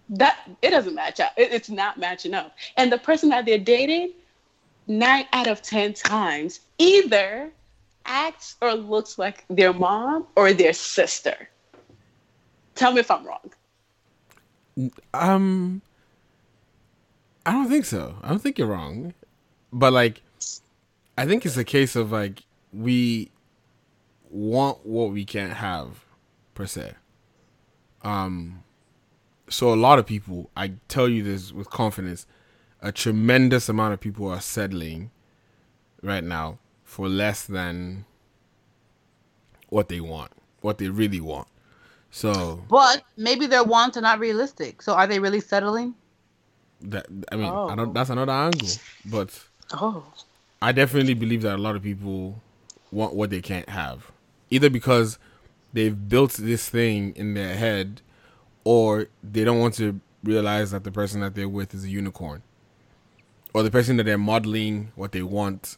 That it doesn't match up. It, it's not matching up. And the person that they're dating nine out of ten times either acts or looks like their mom or their sister tell me if i'm wrong Um, I don't think so. I don't think you're wrong, but like, I think it's a case of like we want what we can't have, per se. Um, so a lot of people, I tell you this with confidence, a tremendous amount of people are settling right now for less than what they want, what they really want. So But maybe their wants are not realistic. So are they really settling? that I mean, I don't. Oh. That's another angle, but oh, I definitely believe that a lot of people want what they can't have, either because they've built this thing in their head, or they don't want to realize that the person that they're with is a unicorn, or the person that they're modeling what they want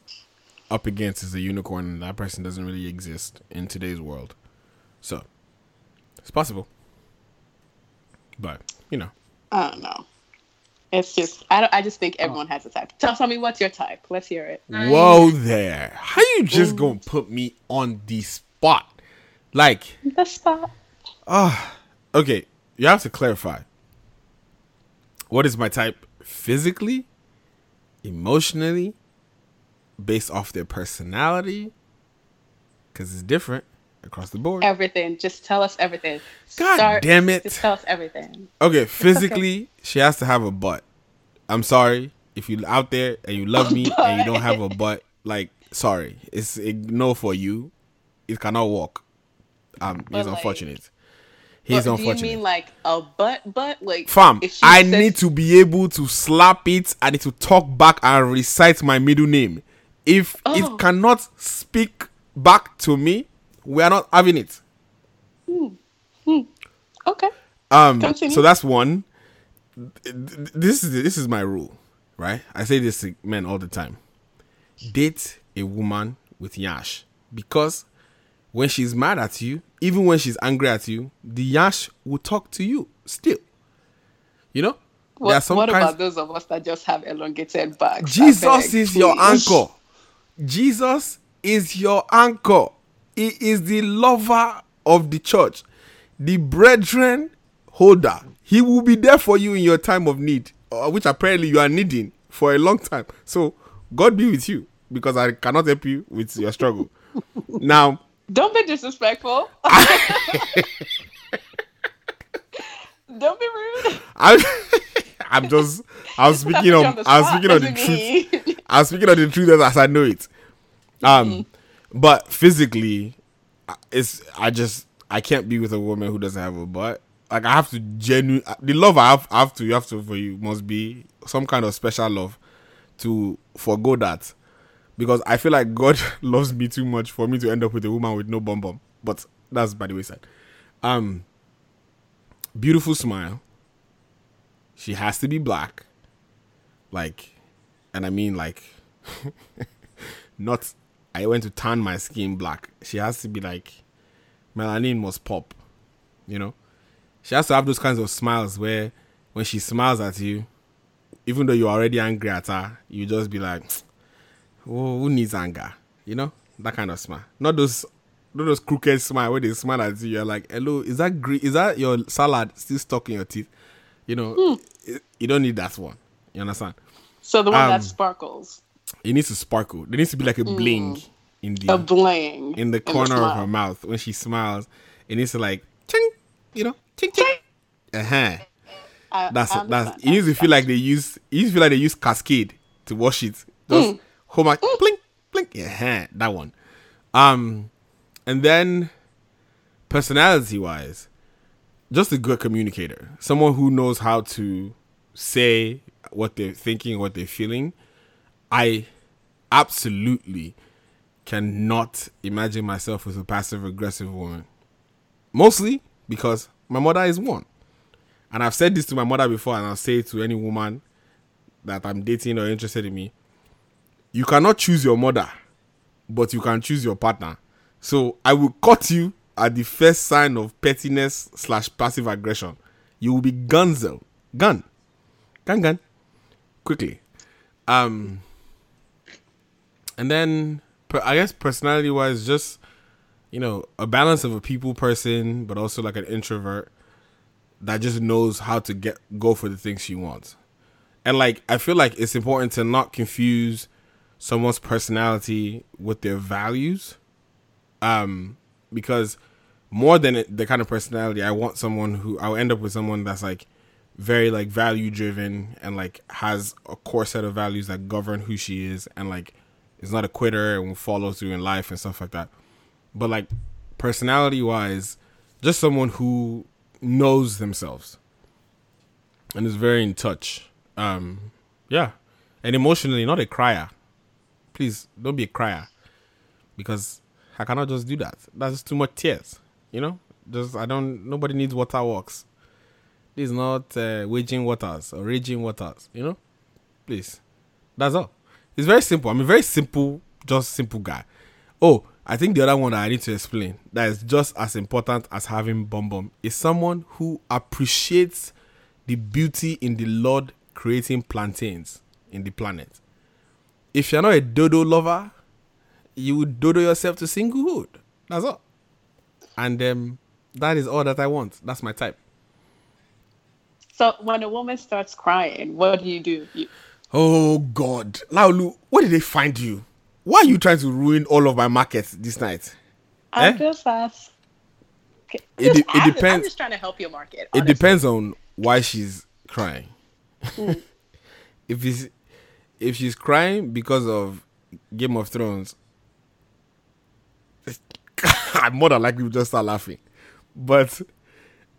up against is a unicorn, and that person doesn't really exist in today's world. So it's possible, but you know. I don't know. It's just I don't. I just think everyone has a type. Tell, tell me what's your type. Let's hear it. Whoa there. How you just gonna put me on the spot? Like the spot. Ah, okay. You have to clarify. What is my type physically, emotionally, based off their personality? Because it's different across the board. Everything. Just tell us everything. God damn it. Just tell us everything. Okay, physically, she has to have a butt. I'm sorry if you're out there and you love me and you don't have a butt. Like, sorry, it's a no for you. It cannot walk. Um, But, he's like- unfortunate. He's unfortunate. Do you mean like a butt butt? Like Fam, I says- need to be able to slap it. I need to talk back and recite my middle name. If Oh. it cannot speak back to me, we are not having it. Hmm. Hmm. Okay. Um, Continue. so that's one. This is this is my rule, right? I say this to men all the time. Date a woman with yash because when she's mad at you, even when she's angry at you, the yash will talk to you still. You know, What, what about those of us that just have elongated backs? Jesus beg, is your anchor. Jesus is your anchor. He is the lover of the church, the brethren holder. He will be there for you in your time of need, uh, which apparently you are needing for a long time. So, God be with you because I cannot help you with your struggle. now, Don't be disrespectful. Don't be rude. I'm, I'm just, I was speaking Put you on, on I was spot, speaking on the truth. I was speaking on the truth as, as I know it. Um, but physically, it's I just I can't be with a woman who doesn't have a butt. Like I have to genuine the love I have, I have to you have to for you must be some kind of special love to forego that because I feel like God loves me too much for me to end up with a woman with no bum bum. But that's by the wayside. Um, beautiful smile. She has to be black. Like, and I mean like, not. I went to tan my skin black. She has to be like, melanin must pop. You know, she has to have those kinds of smiles where, when she smiles at you, even though you're already angry at her, you just be like, oh, who needs anger? You know, that kind of smile. Not those not those crooked smile where they smile at you. You're like, hello, is that gre- is that your salad still stuck in your teeth? You know, it- you don't need that one. You understand? So the one Um, that sparkles. It needs to sparkle. There needs to be like a bling in the A bling in the in the corner of her mouth when she smiles. It needs to like ching, you know, ching ching. Uh huh. That's I that's. It needs to feel like they use. It needs to feel like they use Cascade to wash it. Just Mm. hold my blink blink. Yeah, that one. Um, and then personality wise, just a good communicator, someone who knows how to say what they're thinking, what they're feeling. I absolutely cannot imagine myself as a passive aggressive woman. Mostly because my mother is one. And I've said this to my mother before, and I'll say it to any woman that I'm dating or interested in me. You cannot choose your mother, but you can choose your partner. So I will cut you at the first sign of pettiness slash passive aggression. You will be gunzo. Gun. Gun gun. Quickly. Um and then I guess personality wise, just you know, a balance of a people person, but also like an introvert that just knows how to get go for the things she wants. And like I feel like it's important to not confuse someone's personality with their values. Um because more than the kind of personality I want someone who I'll end up with someone that's like very like value driven and like has a core set of values that govern who she is and like is not a quitter and will follow through in life and stuff like that. But like personality wise, just someone who knows themselves and is very in touch. Um, yeah, and emotionally not a crier. Please don't be a crier because I cannot just do that. That's too much tears. You know, just I don't. Nobody needs water walks. This is not uh, waging waters or raging waters. You know, please. That's all. It's very simple. I'm a very simple, just simple guy. Oh, I think the other one that I need to explain that is just as important as having bum bum is someone who appreciates the beauty in the Lord creating plantains in the planet. If you're not a dodo lover, you would dodo yourself to singlehood. That's all. And um, that is all that I want. That's my type. So when a woman starts crying, what do you do? You, Oh God, Laulu, where did they find you? Why are you trying to ruin all of my markets this night? I'm Eh? just. It, de- it I'm just trying to help your market. It depends on why she's crying. if it's if she's crying because of Game of Thrones, I'm more than likely to just start laughing. But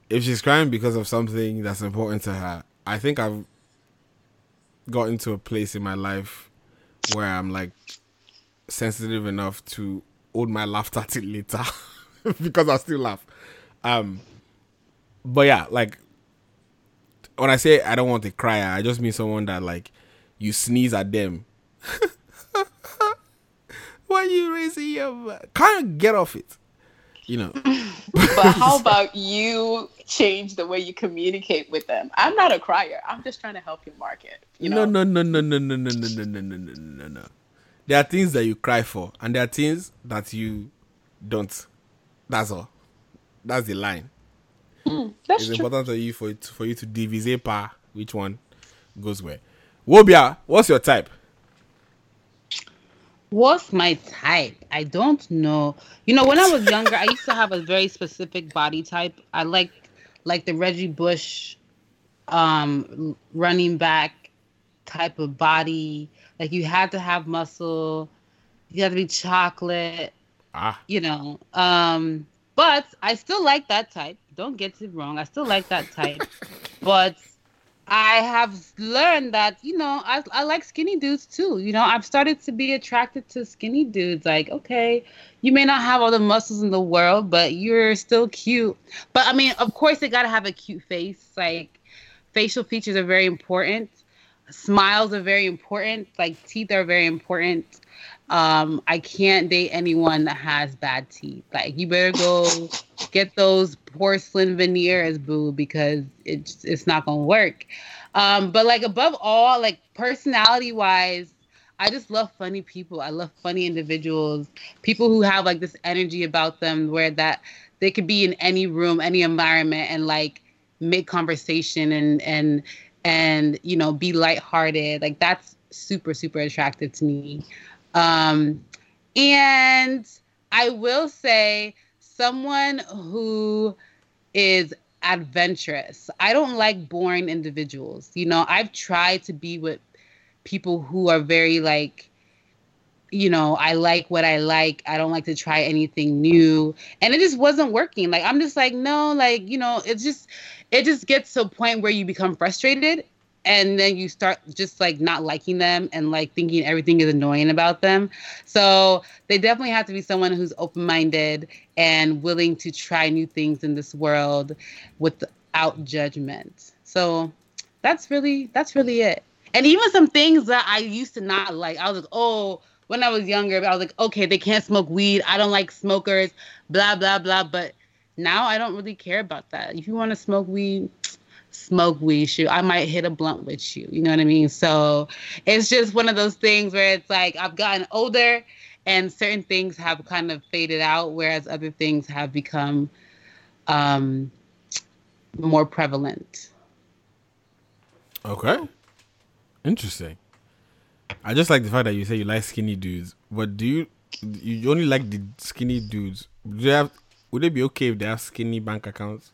if she's crying because of something that's important to her, I think I've gotten to a place in my life where I'm like sensitive enough to hold my laughter till later because I still laugh. Um, but yeah, like when I say I don't want a crier, I just mean someone that like you sneeze at them. Why are you raising your? Can't get off it. You know. but how about you change the way you communicate with them? I'm not a crier. I'm just trying to help your market. You know? No, no, no, no, no, no, no, no, no, no, no, no, no, no. There are things that you cry for, and there are things that you don't. That's all. That's the line. that's it's true. important for you for for you to divise par which one goes where. Wobia, what's your type? What's my type? I don't know. You know, when I was younger, I used to have a very specific body type. I like like the Reggie Bush um running back type of body. Like you had to have muscle. You had to be chocolate. Ah. You know. Um but I still like that type. Don't get it wrong. I still like that type. but I have learned that you know I I like skinny dudes too. You know, I've started to be attracted to skinny dudes. Like, okay, you may not have all the muscles in the world, but you're still cute. But I mean, of course, they gotta have a cute face. Like, facial features are very important. Smiles are very important. Like, teeth are very important. Um, I can't date anyone that has bad teeth. Like, you better go get those porcelain veneers, boo, because it's it's not gonna work. Um, but like above all, like personality wise, I just love funny people. I love funny individuals, people who have like this energy about them where that they could be in any room, any environment, and like make conversation and and and you know be lighthearted. Like that's super super attractive to me. Um, and I will say someone who is adventurous. I don't like boring individuals. You know, I've tried to be with people who are very like you know, I like what I like. I don't like to try anything new. And it just wasn't working. Like I'm just like, no, like, you know, it's just it just gets to a point where you become frustrated and then you start just like not liking them and like thinking everything is annoying about them. So they definitely have to be someone who's open minded and willing to try new things in this world without judgment. So that's really that's really it. And even some things that I used to not like, I was like, oh, when I was younger, I was like, okay, they can't smoke weed. I don't like smokers, blah blah blah. But now I don't really care about that. If you want to smoke weed, smoke weed. Shoot, I might hit a blunt with you. You know what I mean? So it's just one of those things where it's like I've gotten older and certain things have kind of faded out, whereas other things have become um, more prevalent. Okay. Interesting. I just like the fact that you say you like skinny dudes, but do you you only like the skinny dudes? Do they have? Would it be okay if they have skinny bank accounts?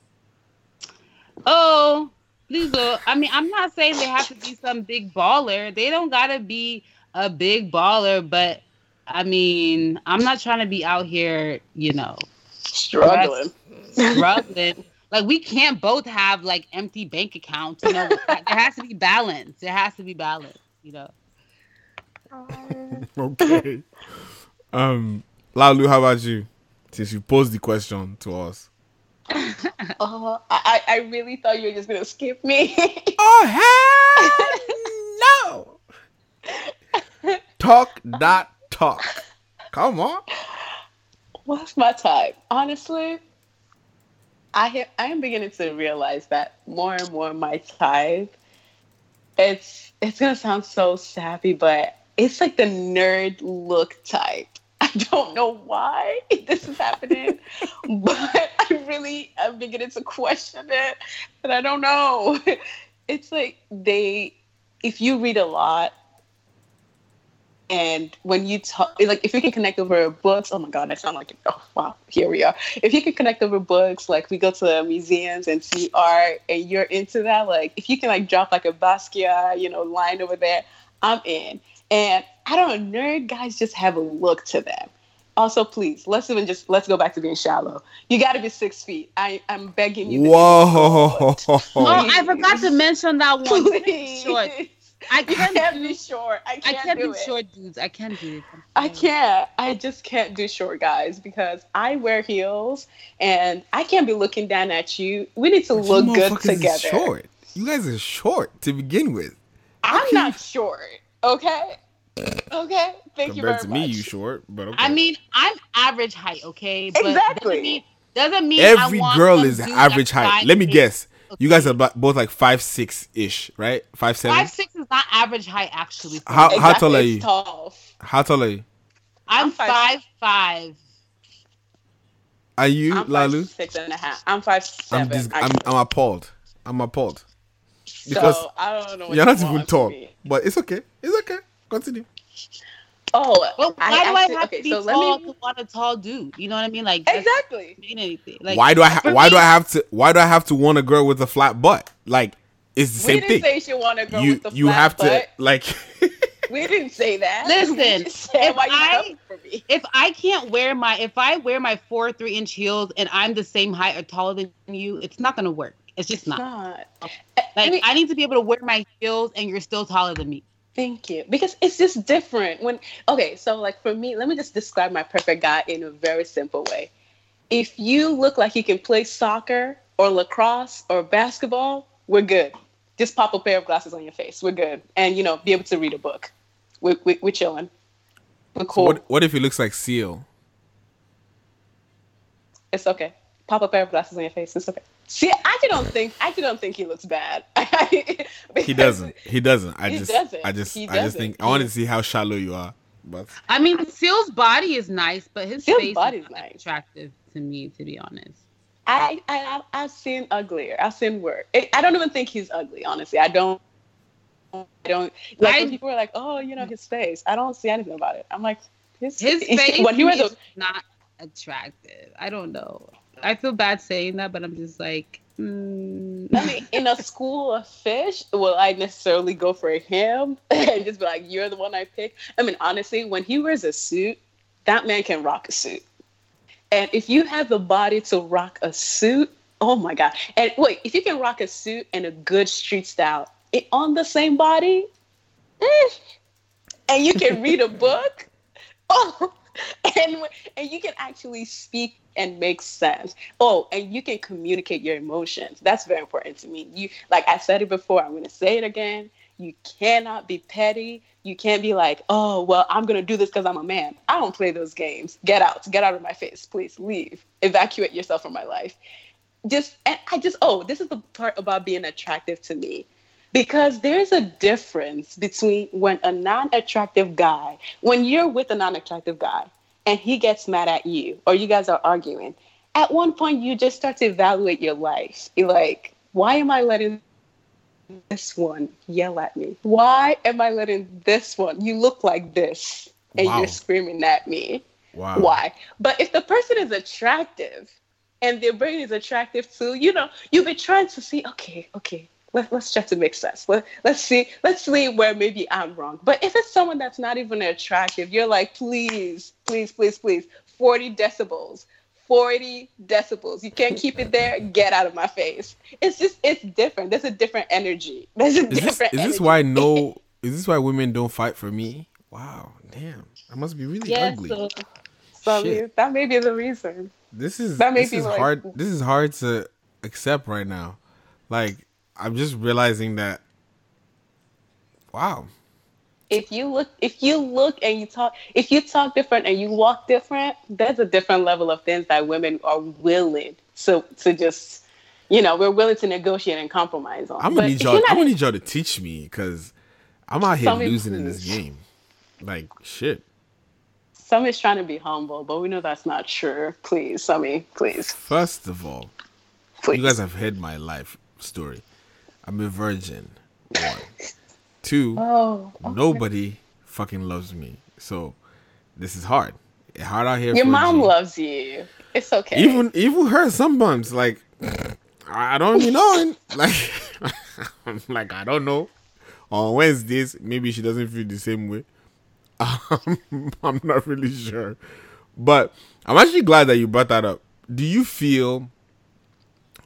Oh, Lizzo. I mean, I'm not saying they have to be some big baller. They don't gotta be a big baller, but I mean, I'm not trying to be out here, you know, Struggling. struggling. like we can't both have like empty bank accounts. You know, there has to be balance. There has to be balance. You know. okay. Um, Lalu, how about you? Since you posed the question to us. Oh, I, I really thought you were just gonna skip me. oh hell no! Talk that talk. Come on. What's my type? Honestly, I I am beginning to realize that more and more my type. It's it's gonna sound so sappy, but it's like the nerd look type. I don't know why this is happening, but I really I'm beginning to question it, but I don't know. It's like they, if you read a lot, and when you talk, like if you can connect over books, oh my god, I sound like oh wow, here we are. If you can connect over books, like we go to museums and see art, and you're into that, like if you can like drop like a Basquiat, you know, line over there, I'm in. And I don't know, nerd guys just have a look to them. Also, please, let's even just let's go back to being shallow. You got to be six feet. I I'm begging you. Whoa. Oh, I forgot to mention that one. Please. Short. I can't, can't do be short. I I can't, can't do, do it. short dudes. I can't do it. I can't. I just can't do short guys because I wear heels and I can't be looking down at you. We need to look You good motherfuckers is together. Short. You guys are short to begin with. I'm not short. Okay. Okay. Thank you very Compared to me, much. you short, but okay. I mean, I'm average height, okay? But Exactly. Doesn't mean, doesn't mean I Every want girl is dude average height. Let me six. guess. You guys are both like five six ish, right? Five seven. Five six is not average height, actually. How me. how tall are you? tall. How tall are you? I'm, I'm five- five five. Are you I'm Lalu? five six and a half. I'm five I'm, seven. dis- I'm. I'm appalled. I'm appalled because so I don't know. What you're you not even tall. But it's okay. It's okay. Continue. Oh, Well, why I do I have okay, to be so let tall me- to want a tall dude? You know what I mean? Like Exactly. mean anything. Like why do I ha- for why do I have to why do I have to want a girl with a flat butt? Like it's the same we same didn't thing. say she want to go you with the you flat have butt. to like We didn't say that. Listen, We if I- coming for me. if I can't wear my if I wear my four three inch heels and I'm the same height or taller than you, it's not gonna work. It's just not. not. Like mean- I need to be able to wear my heels, and you're still taller than me. Thank you. Because it's just different when okay, so like for me, let me just describe my perfect guy in a very simple way. If you look like you can play soccer or lacrosse or basketball, we're good. Just pop a pair of glasses on your face. We're good. And you know, be able to read a book. We're, we we're chilling. We're So cool. what what if he looks like Seal? It's okay. Pop a pair of glasses on your face. It's okay. See, I actually don't think I actually don't think he looks bad. He doesn't. He doesn't. I He just doesn't. I just He I just think I wanted to see how shallow you are. But I mean, Seal's body is nice, but his Seal's face body's is not attractive to me, to be honest. I, I I've- I've seen uglier. I've seen worse. I I don't even think he's ugly. Honestly, I don't. I don't like when I- people are like, "Oh, you know his face." I don't see anything about it. I'm like, his, His face when he wears is not attractive. I don't know. I feel bad saying that, but I'm just like, mm. I mean, in a school of fish, will I necessarily go for him and just be like, "You're the one I pick"? I mean, honestly, when he wears a suit, that man can rock a suit. And if you have the body to rock a suit, oh my god! And wait, if you can rock a suit and a good street style it, on the same body, eh, and you can read a book, oh, and and you can actually speak and make sense. Oh, and you can communicate your emotions. That's very important to me. You like I said it before. I'm going to say it again. You cannot be petty. You can't be like, oh, well, I'm going to do this because I'm a man. I don't play those games. Get out. Get out of my face. Please leave. Evacuate yourself from my life. Just, and I just, oh, this is the part about being attractive to me. Because there's a difference between when a non attractive guy, when you're with a non attractive guy and he gets mad at you or you guys are arguing, at one point you just start to evaluate your life. You're like, why am I letting this one yell at me? Why am I letting this one? You look like this and Wow. you're screaming at me. Wow. Why? But if the person is attractive and their brain is attractive too, you know, you'll be trying to see, okay, okay, let, let's try to make sense. Let, let's see, let's see where maybe I'm wrong. But if it's someone that's not even attractive, you're like, please, please, please, please, 40 decibels. 40 decibels. You can't keep it there. Get out of my face. It's just, it's different. There's a different energy. There's a is this different is this why no is this why women don't fight for me? Wow, damn. I must be really Yeah, ugly. so, so Shit. that may be the reason. This is That may this be is like- hard. This is hard to accept right now. Like I'm just realizing that. Wow. if you look if you look and you talk if you talk different and you walk different there's a different level of things that women are willing to to just you know we're willing to negotiate and compromise on I'm But gonna need if y'all. you're I'm not gonna need y'all to teach me because I'm out here losing in this game. Like shit. some is trying to be humble but we know that's not true please Sammy please First of all, you guys have heard my life story. I'm a virgin. One. Two. Oh, okay. Nobody fucking loves me. So this is hard. It's hard out here. your mom loves you it's okay Even even her sometimes like I don't be knowing. Like I'm like I don't know. On Wednesdays, maybe she doesn't feel the same way. Um, I'm not really sure. But I'm actually glad that you brought that up. Do you feel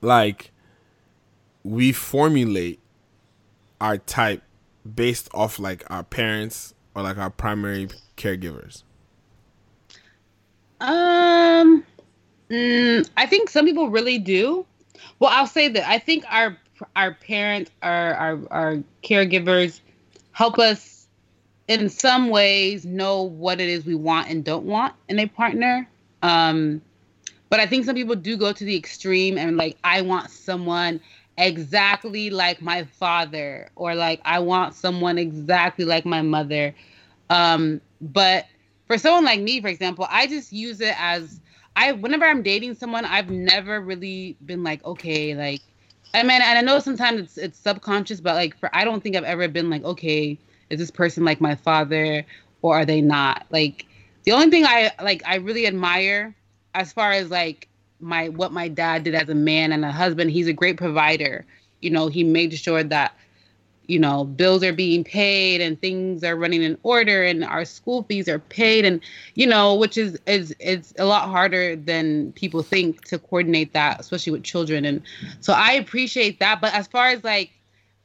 like we formulate our type based off like our parents or like our primary caregivers? Um, mm, I think some people really do. Well, I'll say that I think our our parents, our our our caregivers, help us in some ways know what it is we want and don't want in a partner. Um, but I think some people do go to the extreme and like I want someone exactly like my father or like I want someone exactly like my mother. Um, but for someone like me, for example, I just use it as I whenever I'm dating someone, I've never really been like, okay, like I mean, and I know sometimes it's it's subconscious, but like for I don't think I've ever been like, okay, is this person like my father or are they not? Like the only thing I like I really admire as far as like my what my dad did as a man and a husband, he's a great provider. You know, he made sure that you know bills are being paid and things are running in order and our school fees are paid and you know which is is it's a lot harder than people think to coordinate that especially with children. And so i appreciate that. But as far as like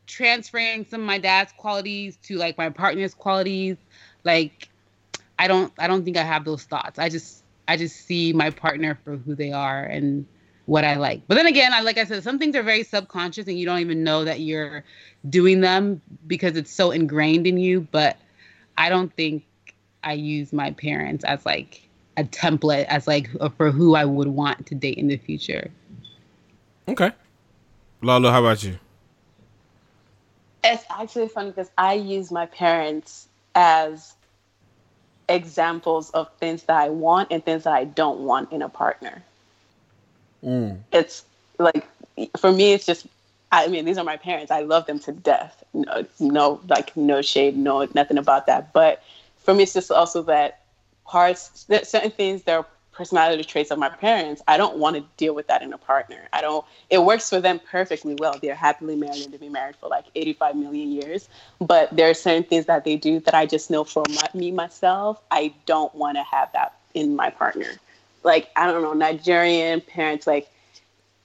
transferring some of my dad's qualities to like my partner's qualities like i don't i don't think i have those thoughts. I just i just see my partner for who they are and what I like. But then again, I like I said, some things are very subconscious and you don't even know that you're doing them because it's so ingrained in you. But I don't think I use my parents as like a template as like for who I would want to date in the future. Okay. Lalo, how about you? It's actually funny because I use my parents as examples of things that I want and things that I don't want in a partner. Mm. It's like for me, it's just. I mean, these are my parents. I love them to death. No, no, like no shade, no nothing about that. But for me, it's just also that parts, certain things, there are personality traits of my parents. I don't want to deal with that in a partner. I don't. It works for them perfectly well. They're happily married and they've been married for like 85 million years. But there are certain things that they do that I just know for my, me myself, I don't want to have that in my partner like I don't know Nigerian parents like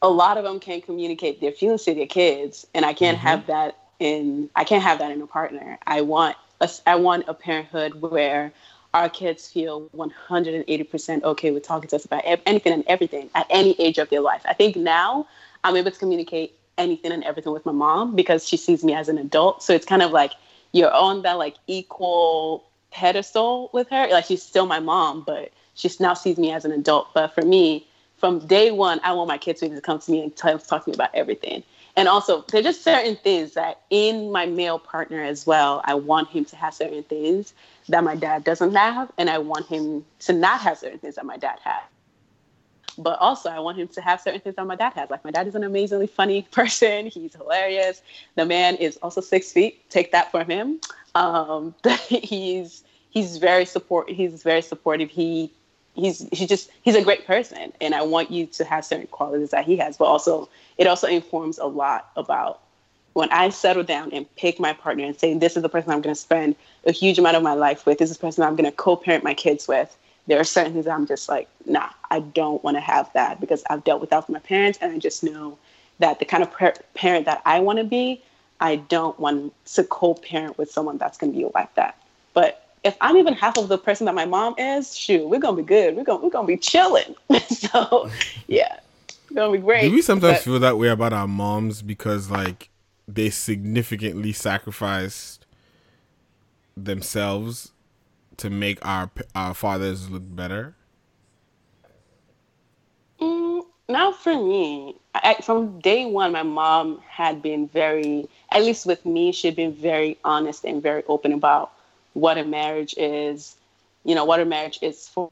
a lot of them can't communicate their feelings to their kids, and I can't Mm-hmm. have that in I can't have that in a partner. I want a, I want a parenthood where our kids feel 180% okay with talking to us about anything and everything at any age of their life. I think now I'm able to communicate anything and everything with my mom because she sees me as an adult. So it's kind of like you're on that like equal pedestal with her. Like she's still my mom, but she now sees me as an adult. But for me, from day one, I want my kids to come to me and talk to me about everything. And also, there's just certain things that in my male partner as well, I want him to have certain things that my dad doesn't have, and I want him to not have certain things that my dad has. But also, I want him to have certain things that my dad has. Like my dad is an amazingly funny person. He's hilarious. The man is also six feet. Take that from him. Um, he's he's very support. He's very supportive. He he's he just he's a great person, and I want you to have certain qualities that he has. But also, it also informs a lot about when I settle down and pick my partner and say, this is the person I'm going to spend a huge amount of my life with. This is the person I'm going to co-parent my kids with. There are certain things I'm just like, nah, I don't want to have that because I've dealt with that with my parents, and I just know that the kind of par- parent that I want to be, I don't want to co-parent with someone that's going to be like that. But if I'm even half of the person that my mom is, shoot, we're gonna be good. We're gonna we're gonna be chilling. so yeah, it's gonna be great. Do we sometimes But- feel that way about our moms because like they significantly sacrificed themselves to make our our fathers look better? Mm, for me. I, from day one, my mom had been very, at least with me, she'd been very honest and very open about what a marriage is, you know, what a marriage is for,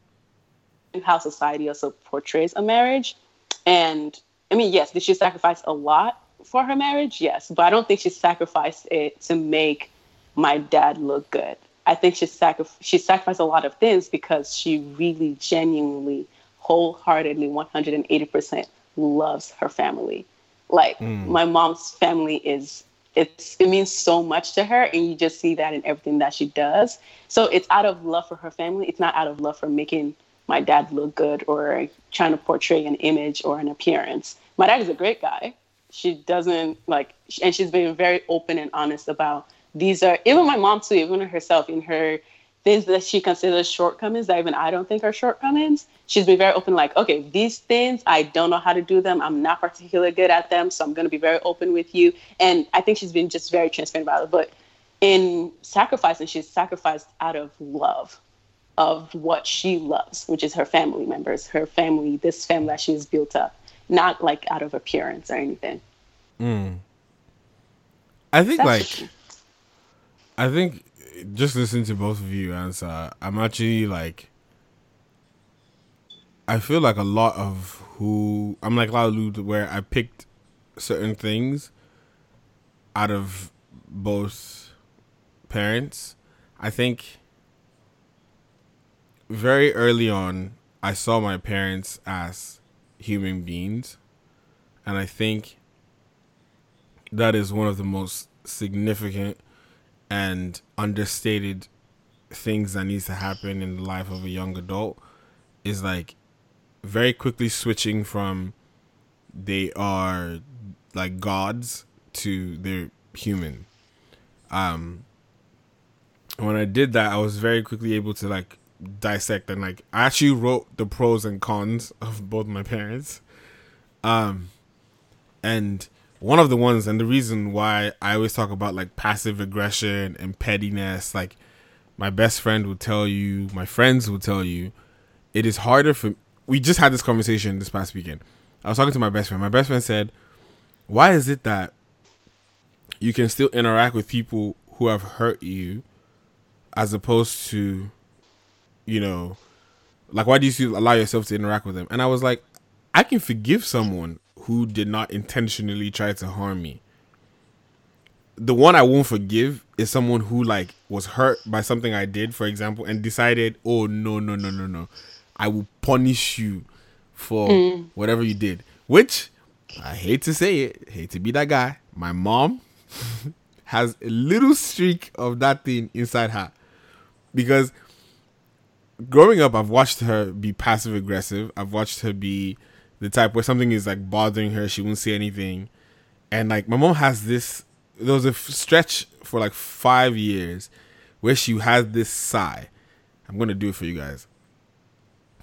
and how society also portrays a marriage. And I mean, yes, did she sacrifice a lot for her marriage? Yes, but I don't think she sacrificed it to make my dad look good. I think she sacri- she sacrificed a lot of things because she really genuinely, wholeheartedly, 180% loves her family. Like Mm. my mom's family is it's it means so much to her and you just see that in everything that she does. So it's out of love for her family. It's not out of love for making my dad look good or trying to portray an image or an appearance. My dad is a great guy. She doesn't like, and she's been very open and honest about these are even my mom too, even herself in her things that she considers shortcomings that even I don't think are shortcomings. She's been very open, like, okay, these things I don't know how to do them. I'm not particularly good at them, so I'm gonna be very open with you. And I think she's been just very transparent about it. But in sacrificing, she's sacrificed out of love of what she loves, which is her family members, her family, this family that she's built up, not like out of appearance or anything. Mm. I think That's like I think just listening to both of you answer, I'm actually like I feel like a lot of who I'm like Lalu where I picked certain things out of both parents. I think very early on I saw my parents as human beings and I think that is one of the most significant and understated things that needs to happen in the life of a young adult is like very quickly switching from they are like gods to they're human. Um when I did that I was very quickly able to like dissect and like I actually wrote the pros and cons of both my parents. Um and one of the ones and the reason why I always talk about like passive aggression and pettiness, like my best friend will tell you, my friends will tell you, it is harder for we just had this conversation this past weekend. I was talking to my best friend. My best friend said, Why is it that you can still interact with people who have hurt you as opposed to, you know, like why do you allow yourself to interact with them? And I was like, I can forgive someone who did not intentionally try to harm me. The one I won't forgive is someone who like was hurt by something I did, for example, and decided, "Oh no, no, no, no, no, I will punish you for Mm. whatever you did." Which I hate to say it, hate to be that guy. My mom has a little streak of that thing inside her because growing up, I've watched her be passive aggressive. I've watched her be the type where something is like bothering her, she won't say anything. And like my mom has this, there was a f- stretch for like five years where she had this sigh. I'm gonna do it for you guys.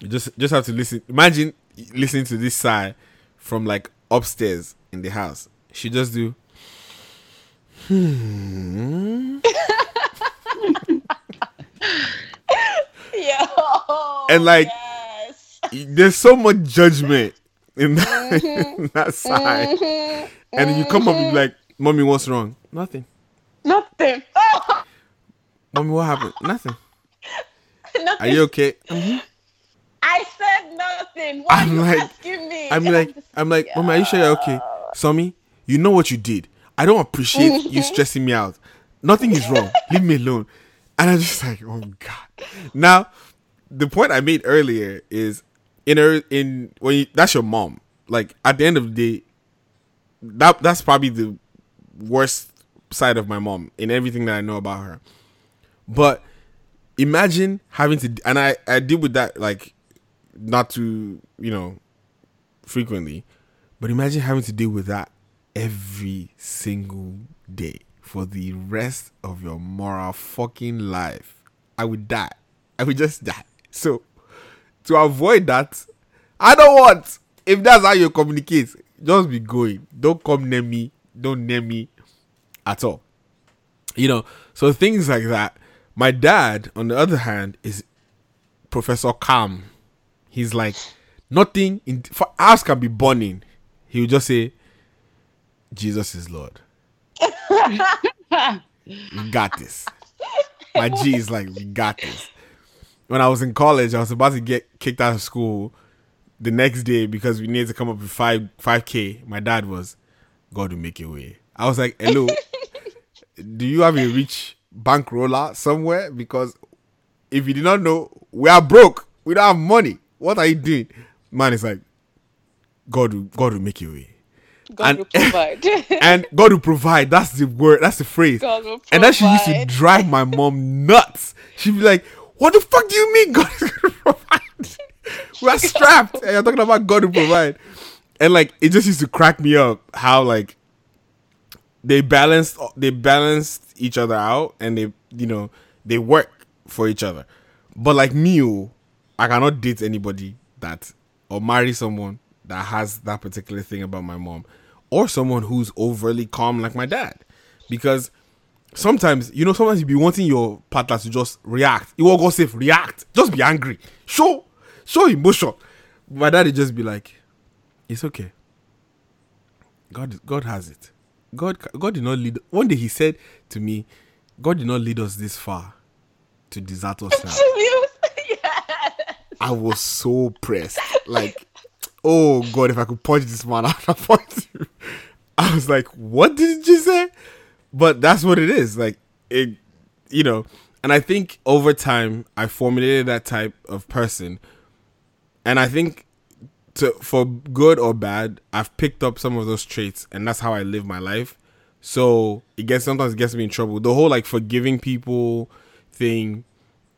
You just just have to listen. Imagine listening to this sigh from like upstairs in the house. She just do. Hmm. Yo. and like there's so much judgment in that, in that side. Mhm. and you come up and be like mommy what's wrong? Nothing. Nothing. mommy what happened? Nothing. Are you okay? Mhm. I said nothing. Why i'm are you like asking me? i'm like i'm like mommy are you sure you're okay? Somi, you know what you did. I don't appreciate you stressing me out. Nothing is wrong. Leave me alone and i'm just like oh god. Now the point i made earlier is in her in when you, that's your mom. Like at the end of the day that that's probably the worst side of my mom in everything that i know about her. But imagine having to and i i deal with that like not too you know frequently but imagine having to deal with that every single day for the rest of your moral fucking life. I would die. I would just die. So to avoid that i don't want. If that's how you communicate just be going. Don't come near me. Don't near me at all. You know so things like that. My dad on the other hand is professor calm. He's like nothing in for house can be burning. He will just say jesus is lord we got this my g is like we got this when i was in college i was about to get kicked out of school the next day because we needed to come up with five five k my dad was god will make a way i was like hello do you have a rich bankroller somewhere? Because if you did not know, we are broke. We don't have money. What are you doing? Man, it's like God will God will make a way. God and, will provide. and God will provide. That's the word. That's the phrase. God will and that she used to provide. drive my mom nuts. She'd be like, "What the fuck do you mean God is gonna provide? We're strapped, and you're talking about God will provide." And like, it just used to crack me up how like they balanced they balanced each other out and they you know they work for each other but like me oh, i cannot date anybody that or marry someone that has that particular thing about my mom or someone who's overly calm like my dad. Because sometimes you know sometimes you be wanting your partner to just react. You will go safe react. Just be angry. Show show emotion. My dad would just be like it's okay. God god has it. God, God did not lead. One day He said to me, "God did not lead us this far to desert us now." I was so pressed, like, oh God, if I could punch this man, I'd punch him. I was like, "What did you say?" But that's what it is, like it, you know. And I think over time, I formulated that type of person, and I think to for good or bad, I've picked up some of those traits, and that's how I live my life. So it gets sometimes it gets me in trouble. The whole like forgiving people thing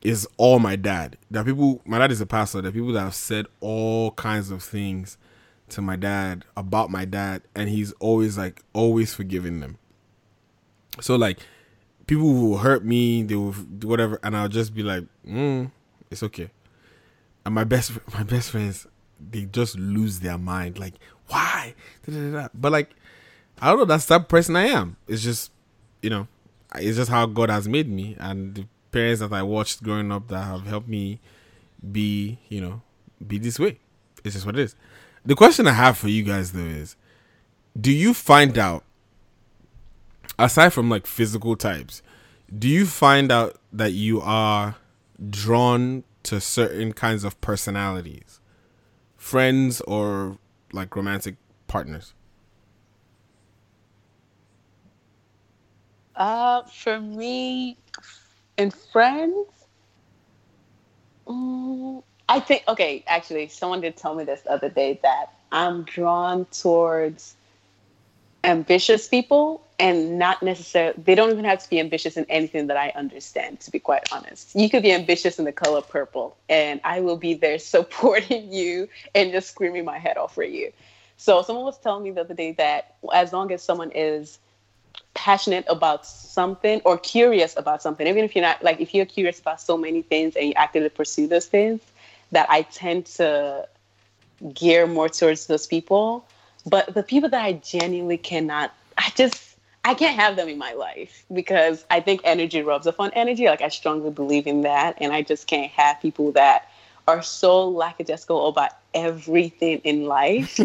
is all my dad. Are people my dad is a pastor, are people that have said all kinds of things to my dad about my dad and he's always like always forgiving them. So like people will hurt me, they will do whatever, and I'll just be like, mm, it's okay. And my best my best friends, they just lose their mind. Like, why? But like, I don't know. That's that person I am. It's just, you know, it's just how God has made me, and parents that I watched growing up that have helped me be, you know, be this way. It's just what it is. The question I have for you guys though is, do you find out aside from like physical types, do you find out that you are drawn to certain kinds of personalities, friends or like romantic partners? Uh, for me, and friends, mm, I think okay. Actually, someone did tell me this the other day that I'm drawn towards ambitious people and not necessarily they don't even have to be ambitious in anything that i understand to be quite honest you could be ambitious in the color purple and i will be there supporting you and just screaming my head off for you so someone was telling me the other day that as long as someone is passionate about something or curious about something even if you're not like if you're curious about so many things and you actively pursue those things that i tend to gear more towards those people but the people that I genuinely cannot, I just, I can't have them in my life because I think energy rubs off on energy. Like I strongly believe in that. And I just can't have people that are so lackadaisical about everything in life.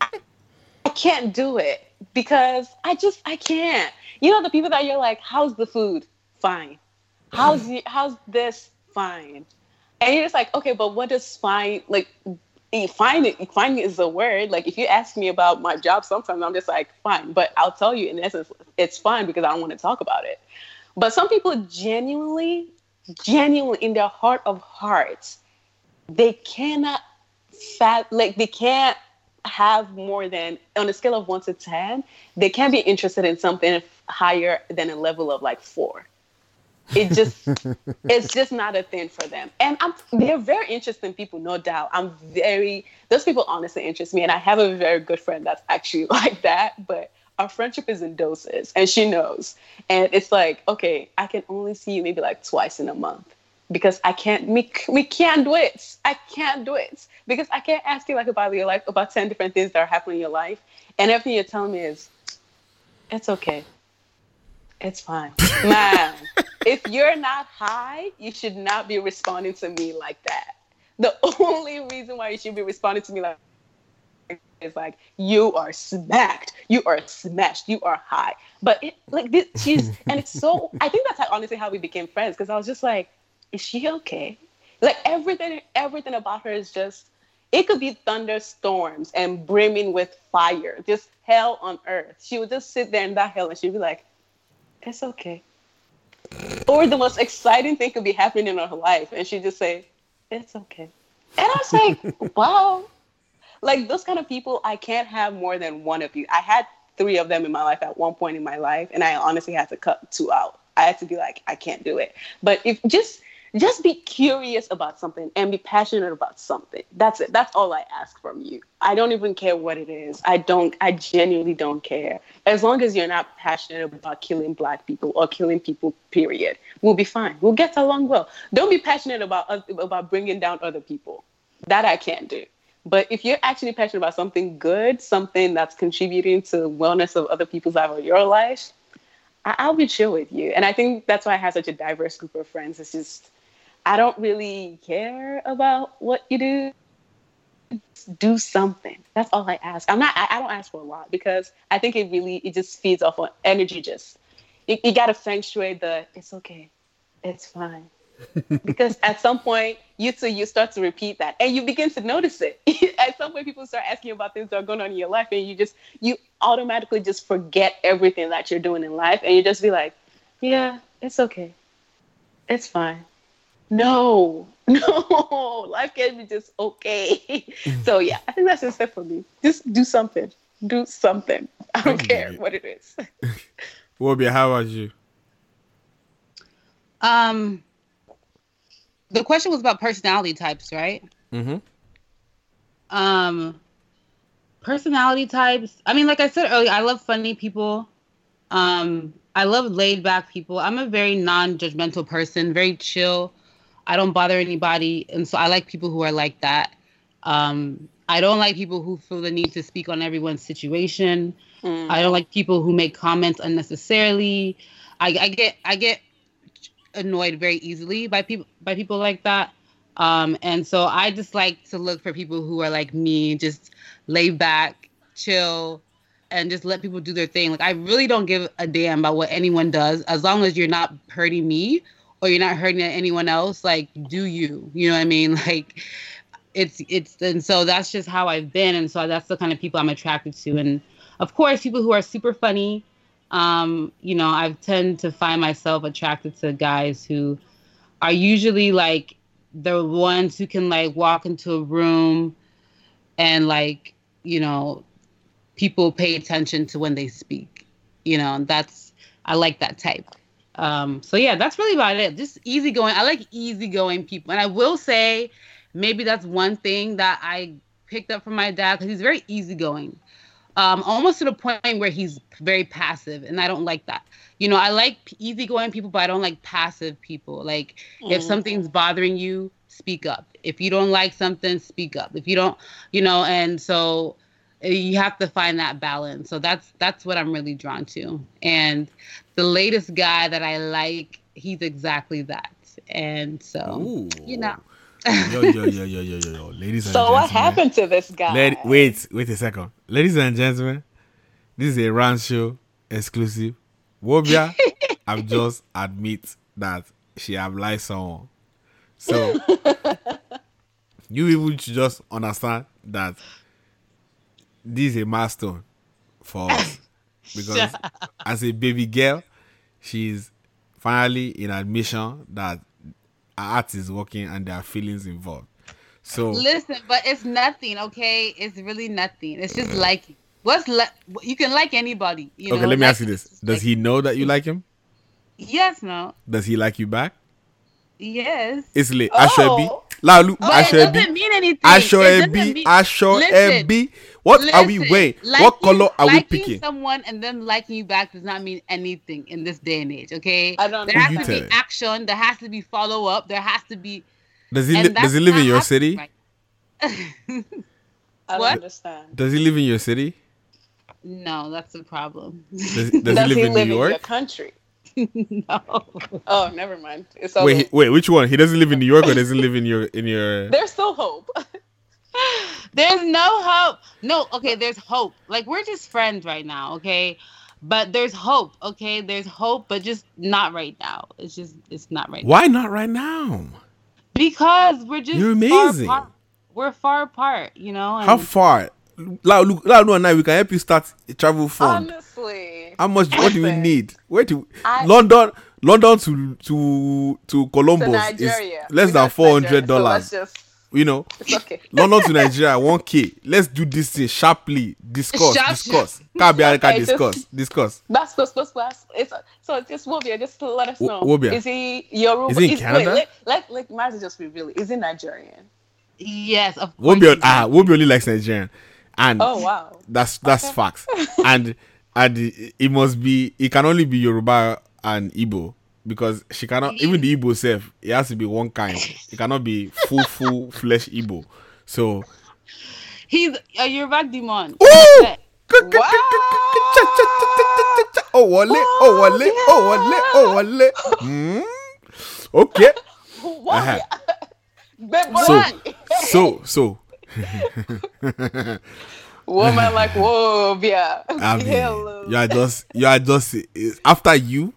I can't do it because I just, I can't. You know, the people that you're like, how's the food? Fine. How's, the, how's this? Fine. And you're just like, okay, but what does fine, like, fine fine is a word like if you ask me about my job sometimes i'm just like fine but i'll tell you in essence it's fine because i don't want to talk about it but some people genuinely genuinely in their heart of hearts they cannot fat like they can't have more than on a scale of 1 to 10 they can't be interested in something higher than a level of like 4 it just it's just not a thing for them. And i'm they're very interesting people no doubt. I'm very those people honestly interest me and i have a very good friend that's actually like that but our friendship is in doses and she knows. And it's like okay i can only see you maybe like twice in a month because i can't we, we can't do it i can't do it because i can't ask you like about your life about 10 different things that are happening in your life and everything you're telling me is it's okay it's fine. Man, if you're not high, you should not be responding to me like that. The only reason why you should be responding to me like is like you are smacked, you are smashed, you are high. But it, like this, she's and it's so. I think that's how, honestly how we became friends because I was just like, is she okay? Like everything, everything about her is just. It could be thunderstorms and brimming with fire, just hell on earth. She would just sit there in that hell and she'd be like, it's okay. Or the most exciting thing could be happening in her life, and she'd just say, it's okay. And I was like, wow. Like those kind of people, I can't have more than one of you. I had three of them in my life at one point in my life, and I honestly had to cut two out. I had to be like, I can't do it. But if just just be curious about something and be passionate about something. That's it. That's all I ask from you. I don't even care what it is. I don't I genuinely don't care. As long as you're not passionate about killing black people or killing people period. We'll be fine. We'll get along well. Don't be passionate about about bringing down other people. That I can't do. But if you're actually passionate about something good, something that's contributing to wellness of other people's life or your life, I- will be chill with you. And I think that's why I have such a diverse group of friends. It's just I don't really care about what you do. Do something. That's all I ask. I'm not. I, I don't ask for a lot because I think it really it just feeds off on energy. Just you, you got to feng shui the. It's okay. It's fine. because at some point you too you start to repeat that and you begin to notice it at some point people start asking about things that are going on in your life and you just you automatically just forget everything that you're doing in life and you just be like yeah it's okay it's fine no, no, life can be just okay. so yeah, I think that's just it for me. Just do something. Do something. I don't Don't care do it. what it is. Wobia, how about you? Um, the question was about personality types, right? Mm-hmm. Um, personality types. I mean, like I said earlier, I love funny people. Um, I love laid back people. I'm a very non-judgmental person, very chill. I don't bother anybody, and so I like people who are like that. Um, I don't like people who feel the need to speak on everyone's situation. I don't like people who make comments unnecessarily. I, I get I get annoyed very easily by people by people like that. Um, and so I just like to look for people who are like me, just lay back, chill, and just let people do their thing. Like I really don't give a damn about what anyone does, as long as you're not hurting me or you're not hurting anyone else. Like do you? You know what I mean? Like it's it's and so that's just how I've been, and so that's the kind of people I'm attracted to. And of course, people who are super funny. Um, you know, I tend to find myself attracted to guys who are usually like the ones who can like walk into a room and like you know people pay attention to when they speak you know that's i like that type um so yeah that's really about it just easygoing i like easygoing people and i will say maybe that's one thing that i picked up from my dad because he's very easygoing um, almost to the point where he's very passive, and I don't like that. You know, I like easygoing people, but I don't like passive people. Like, if Mm. something's bothering you, speak up. If you don't like something, speak up. If you don't, you know, and so uh, you have to find that balance. So that's that's what I'm really drawn to. And the latest guy that I like, he's exactly that. And so, you know. Yo, yo, yo, yo, yo, yo, yo. Ladies and So gentlemen. what happened to this guy? Let, wait, wait a second. Ladies and gentlemen, this is a Rand show exclusive. Wobia, I've just admit that she have lied someone. So you people should just understand that this is a milestone for us. Because as a baby girl, she's finally in admission that her heart is working and there are feelings involved. So Listen, but it's nothing, okay? It's really nothing. It's just liking. What's like? You can like anybody. You okay, know? let me Like- ask you this: Does he know that you like him? Yes, no, Does he like you back? yes. Aṣọ ẹbí Oh. Laulu But aṣọ it ẹbí doesn't mean anything. aṣọ It doesn't ẹbí mean- Listen. What are we listen, wearing? What color are we liking picking? someone and then liking you back does not mean anything in this day and age. Okay, I don't there Who has you to be telling? action. There has to be follow up. There has to be. Does he and li- does he live in your city? right- I don't What? understand. Does he live in your city? No, that's the problem. Does, does, he live in New your York? country? no. Oh, never mind. It's Wait, he- wait, which one? He doesn't live in New York or doesn't live in your in your? There's still hope. There's no hope. No, okay, there's hope. Like we're just friends right now, okay? But there's hope, okay? There's hope, but just not right now. It's just it's not right now. Why not right now? now. Because we're just You're far amazing. apart. We're far apart, you know? How far? Laulu, Laulu and I, we can help you start a travel fund. Honestly. How much? What do we need? Where do I- London? London to to to Columbus is Nigeria. less We than four hundred Nigeria, so dollars. you know, It's okay. London to Nigeria, one k. Let's do this thing sharply. Discuss, Sharp- discuss. Kabiarika, Okay, just- discuss, discuss. That's supposed to. It's so just Wobia, just let us know. Wobia. Is he Yoruba? Is he in Is- Canada? Wait, let, let, let might just be really. Is he Nigerian? Yes, of Wobi, ah, Wobi only likes Nigerian, and Oh, wow. that's that's facts. and and it must be. It can only be Yoruba and Igbo because she cannot. Even the Igbo self, it has to be one kind. It cannot be full full flesh Igbo. So He's a Yoruba demon. Ooh! Wow. oh wale, oh wale, oh wale, oh wale. Hmm? Okay. Uh-huh. So so so. Woman like Wobia. Abby, Hello. you are just you are just after you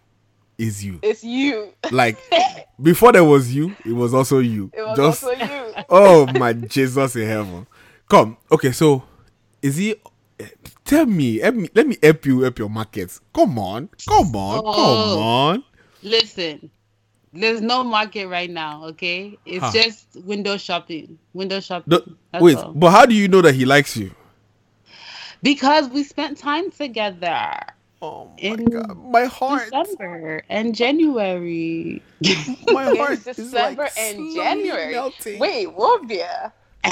is you. It's you. Like before there was you, it was also you. It was just also you. oh my Jesus in heaven. Come, okay. So is he? Tell me, help me, let me help you help your markets. Come on, come on, Oh. come on. Listen, there's no market right now, okay? It's Huh. just window shopping. Window shopping. The- wait, all. but how do you know that he likes you? Because we spent time together. Oh my in god, my heart. December and January. My It's December and January. Wait, Wobia.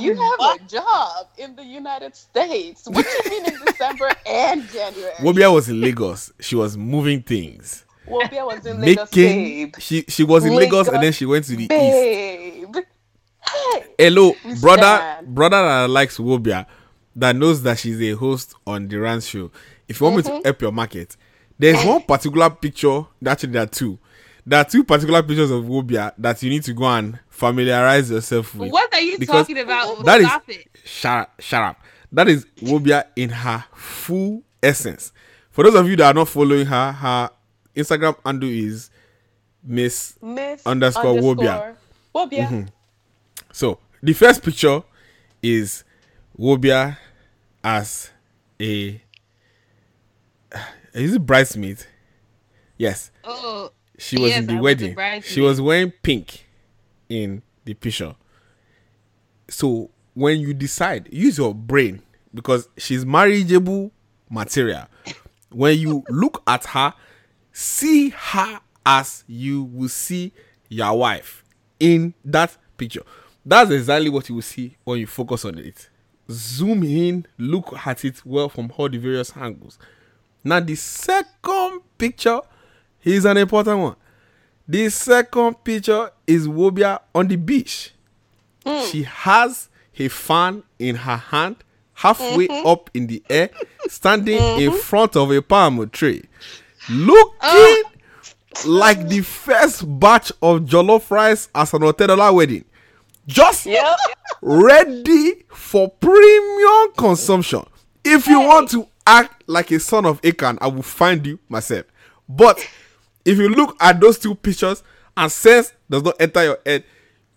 You have a job in the United States. What do you mean in December and January? Wobia was in Lagos. She was moving things. Wobia was in Lagos, Making babe. she she was in Lagos, and then she went to the east. Babe. Hello, brother, brother that likes Wobia, that knows that she's a host on the Rand show. If you want me Mhm. to help your market, there's one particular picture. Actually, there are two. There are two particular pictures of Wobia that you need to go and familiarize yourself with. What are you talking about? That is Stop it. shut shut up. That is Wobia in her full essence. For those of you that are not following her, her Instagram handle is Miss Miss underscore Wobia. underscore Wobia. Mhm. So the first picture is Wobia as a is it bridesmaid? Yes. Oh, She was yes, in the I was wedding. she was wearing pink in the picture. So when you decide, use your brain because she's marriageable material. When you look at her, see her as you will see your wife in that picture. That's exactly what you will see when you focus on it. Zoom in, look at it well from all the various angles. Now, the second picture is an important one. The second picture is Wobia on the beach. She has a fan in her hand, halfway Mhm. up in the air, standing in front of a palm tree, looking oh. like the first batch of jollof rice as an Otedola wedding. Just ready for premium consumption. If you want to act like a son of Achan, I will find you myself. But if you look at those two pictures and sense does not enter your head,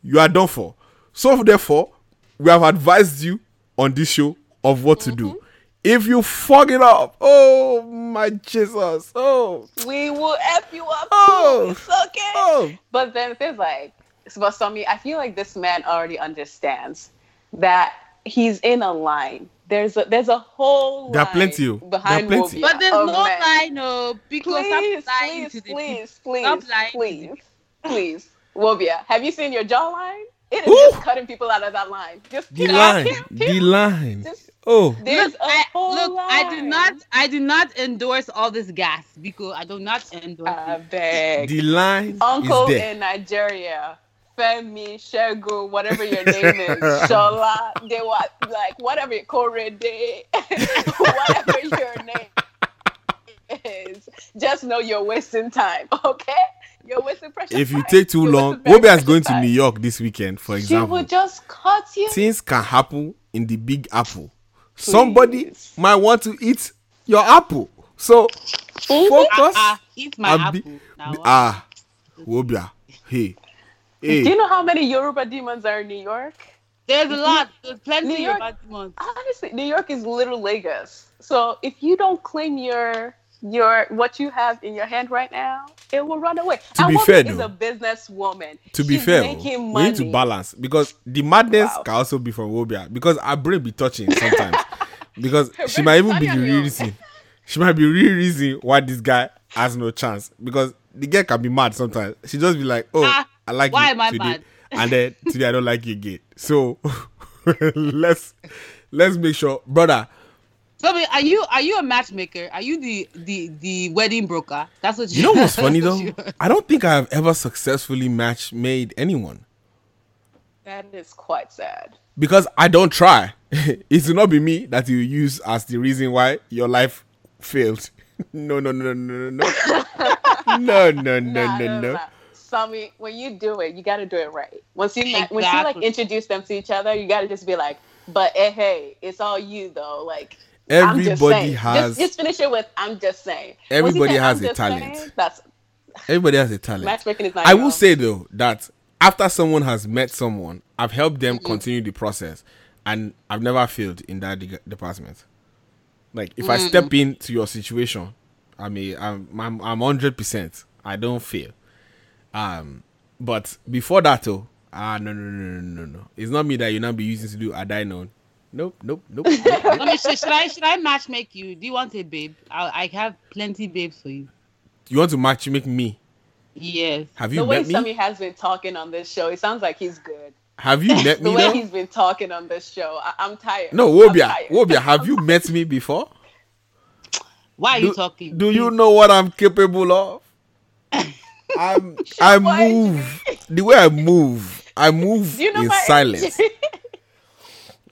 you are done for. So therefore, we have advised you on this show of what to do. Mm-hmm. If you fuck it up, oh my Jesus, oh We will F you up Oh. too. It's okay. But then there's like, but Somi, I feel like this man already understands that he's in a line. There's a there's a whole There are plenty, oh. There are behind plenty. Wobia But there's no men. lie, no, oh, because Please, stop lying please, to the please, people. please, Stop lying to please, please, Wobia. Have you seen your jawline? It is just cutting people out of that line. Just the pew, line, pew, pew. the line. Just- Oh, There's look, a I, whole look I do not, I do not endorse all this gas because I do not endorse it. beg. the line Uncle is in Nigeria, Femi, Shego, whatever your name is, Shola, they were like whatever Korede, whatever your name is. Just know you're wasting time, okay? You're wasting precious If you time. take too You're long, wasting very Wobia is precious going to. New York this weekend, for example. She example. would just cut you. Things can happen in the Big Apple. Somebody might want to eat your apple. So focus. Ah, eat my and be- apple. Now, be- ah, Wobia. Hey, hey. Do you know how many Yoruba demons are in New York? There's a lot. There's plenty New of York- bad demons. Honestly, New York is little Lagos. So if you don't claim your your what you have in your hand right now, it will run away. To and be woman fair, is though, a businesswoman. To be fair, making we need to balance because the madness can also be from Wobia because our brain be touching sometimes because she might even be the real reason. She might be real reason why this guy has no chance because the girl can be mad sometimes. She just be like, "Oh, Ah, I like why you am I today, mad? and then today I don't like you again." So let's let's make sure, brother. So, I are you are you a matchmaker? Are you the the the wedding broker? That's what you. You know what's funny though? what I don't think I have ever successfully match made anyone. That is quite sad. because I don't try. it will not be me that you use as the reason why your life failed. no, no, no, no, no, no, no, no, no, Nah, no, no. Sammy, when you do it, you got to do it right. Once you ma- once you like introduce them to each other, you got to just be like, "But eh, hey, it's all you though." Like I'm just Everybody has- Just, just finish it with "I'm just saying." Everybody has "I'm a talent. saying," that's Everybody has a talent. matchmaking is not. I will say though that after someone has met someone, I've helped them Mhm. continue the process, and I've never failed in that de- department. Like if I step into your situation, I mean I'm I'm I'm hundred percent. I don't fail. Um, but before that though, ah no no no no no no. It's not me that you now be using to do a known. Nope, nope, nope. Let me should, should I should I match make you? Do you want a babe? I I have plenty babes for you. You want to match make me? Yes. Have you The you way met me? Sammy has been talking on this show, it sounds like he's good. Have you met me? the way though? he's been talking on this show, I- I'm tired. No, I'm Wobia, tired. Wobia, have you met me before? Why are do, you talking? Do you know what I'm capable of? I'm I move the way I move. I move you know in my silence.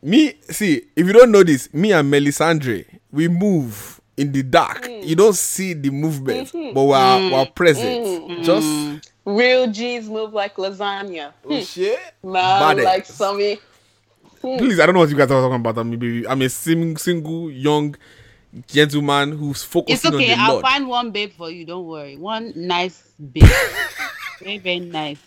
me, see, if you don't know this, me and Melisandre, we move in the dark. Mm. You don't see the movement, Mhm. but we're, Mm, we're present. mm, Just real G's move like lasagna. Oh, shit. Man, like Sammy. Hmm. please, I don't know what you guys are talking about. I'm, baby. I'm a sim- single young gentleman who's focusing It's okay. on the I'll Lord. find one babe for you. Don't worry. One nice babe. very very nice.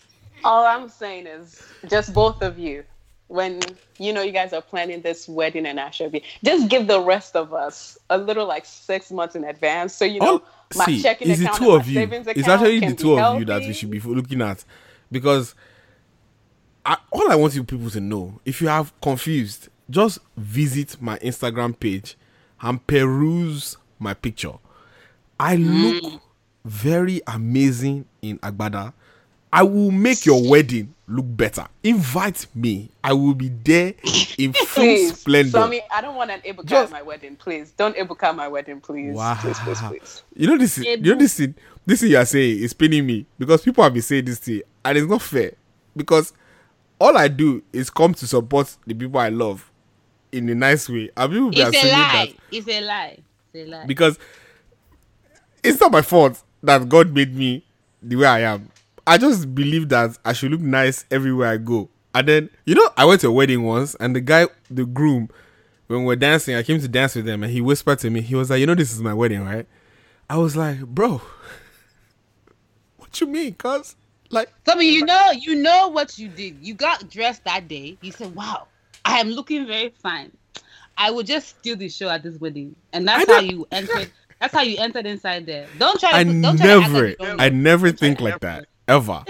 All I'm saying is, just both of you, when you know you guys are planning this wedding and Ashobi, just give the rest of us a little like six months in advance, so you know All- my see, checking it's the two of you. It's actually the two of you that we should be looking at because I, all I want you people to know, if you have confused, just visit my Instagram page and peruse my picture. I Mm. look very amazing in Agbada. I will make your wedding look better. Invite me. I will be there in full Please, splendor. Sammy, I don't want an Ebuka Just- at my wedding. Please don't Ebuka at my wedding, please. Wow. Please, please, please. You know this. You know this. thing- This thing you are saying is paining me because people have been saying this thing, and it's not fair. Because all I do is come to support the people I love in a nice way. And people be It's a assuming lie. It's a lie. It's a lie. because it's not my fault that God made me the way I am. I just believe that I should look nice everywhere I go. And then you know, I went to a wedding once, and the guy, the groom, when we we're dancing, I came to dance with them, and he whispered to me, he was like, "You know, this is my wedding, right?" I was like, "Bro, what you mean, cuz?" Like, Tommy, you know, you know what you did. You got dressed that day. You said, "Wow, I am looking very fine. I will just steal the show at this wedding," and that's how you entered. That's how you entered inside there. Don't try to. I put- don't try to act never, like you don't I never think like that ever.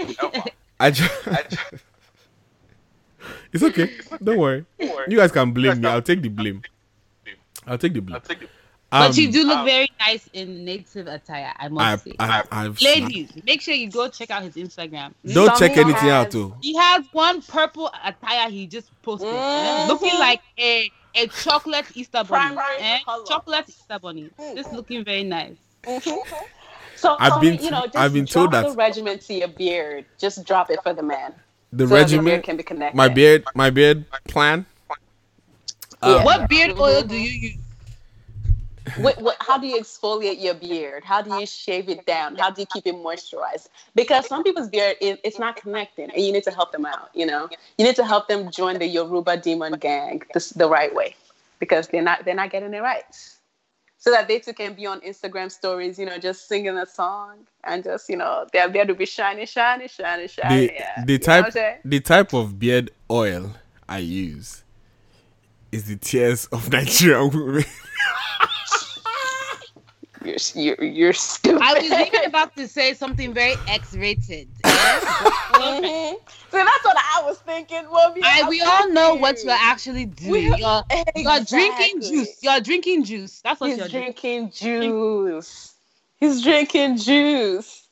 I just, it's okay. Don't worry. You guys can blame me. I'll take the blame. I'll take the blame. But you Um, do look very nice in native attire. I must I- say. I- I've- Ladies, make sure you go check out his Instagram. Don't check Sammy anything out, too. He has one purple attire he just posted, eh, Mhm. looking like a a chocolate Easter bunny. Primary eh? Chocolate Easter bunny. Just looking very nice. So I've Tommy, been- you know, just I've been told drop that- the regiment to your beard. Just drop it for the man. the so that regimen, beard can be connected. my beard, my beard plan. Um, what beard oil do you use? What, what, how do you exfoliate your beard? How do you shave it down? How do you keep it moisturized? Because some people's beard it, it's not connecting, and you need to help them out. You know, you need to help them join the Yoruba demon gang the, the right way, because they're not they're not getting it right. So that they too can be on Instagram stories, you know, just singing a song and just you know their beard will be shiny, shiny, shiny, shiny. the yeah. the type what I'm saying? the type of beard oil I use is the tears of Nigerian women. You're you're, you're stupid. I was even about to say something very X-rated. See, that's what I was thinking. Well, yeah, I, we all know with what you. you're actually doing. We- You're, you're drinking juice. You're drinking juice. That's what He's you're doing. drinking juice. He's drinking juice.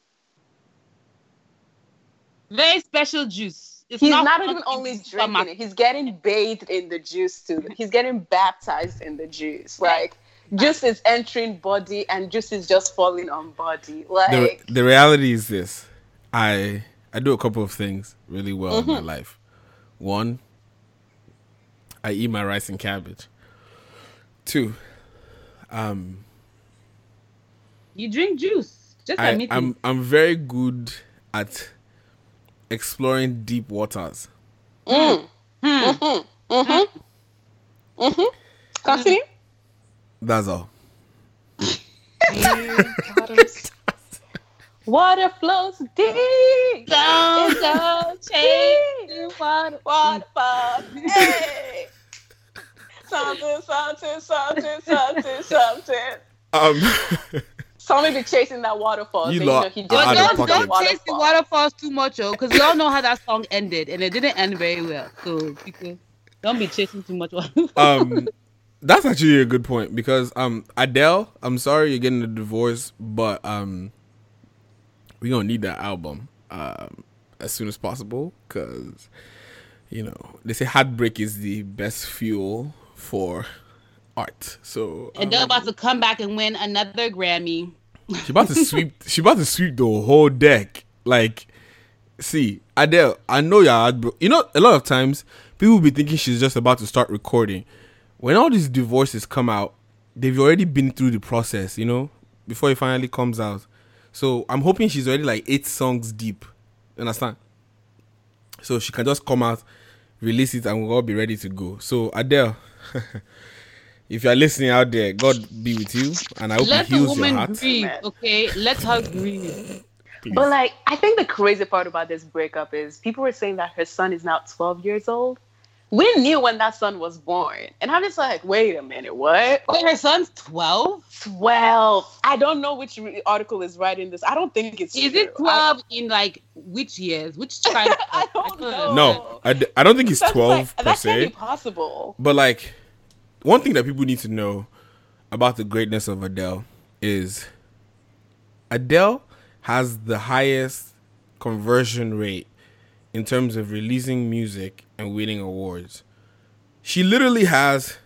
Very special juice. It's He's not, not even only drinking supermarket. it. He's getting bathed in the juice too. He's getting baptized in the juice. Like juice is entering body and juice is just falling on body. the, Like the reality is this i i do a couple of things really well in my Mhm. life one i eat my rice and cabbage two um You drink juice. Just I, admit i'm it. i'm very good at exploring deep waters mm. Mhm. Mm-hmm. Mm-hmm. Continue. that's all Water flows deep Down in the deep water. waterfall. Hey. Something, something, something, something, something. um Somebody be chasing that waterfall. You so, lot know, he are just Don't, goes to pocket. the don't chase the waterfalls too much, oh, because we all know how that song ended, and it didn't end very well. So, people, don't Don't be chasing too much. um, that's actually a good point because um Adele, I'm sorry you're getting a divorce, but um, we gonna need that album um as soon as possible because you know they say heartbreak is the best fuel for art. So and um, Adele about to come back and win another Grammy. she about to sweep. she about to sweep the whole deck. Like, see Adele, I know you're heartbro- You know, a lot of times people be thinking she's just about to start recording. When all these divorces come out, they've already been through the process. You know, before it finally comes out. So I'm hoping she's already like eight songs deep. You understand? So she can just come out, release it, and we'll all be ready to go. So Adele, if you're listening out there, God be with you, and I hope Let He the heals your woman heart. grieve, okay? Let her grieve. But like, I think the crazy part about this breakup is people were saying that her son is now 12 years old. We knew when that son was born, and I'm just like, wait a minute, what? Wait, her son's 12? 12. I don't know which re- article is writing this. I don't think it's. Is true. it 12 in like which years? Which kind of I don't know. No, I, d- I don't think it's That's 12 like- per that can't be possible. But like, one thing that people need to know about the greatness of Adele is Adele has the highest conversion rate in terms of releasing music and winning awards. She literally has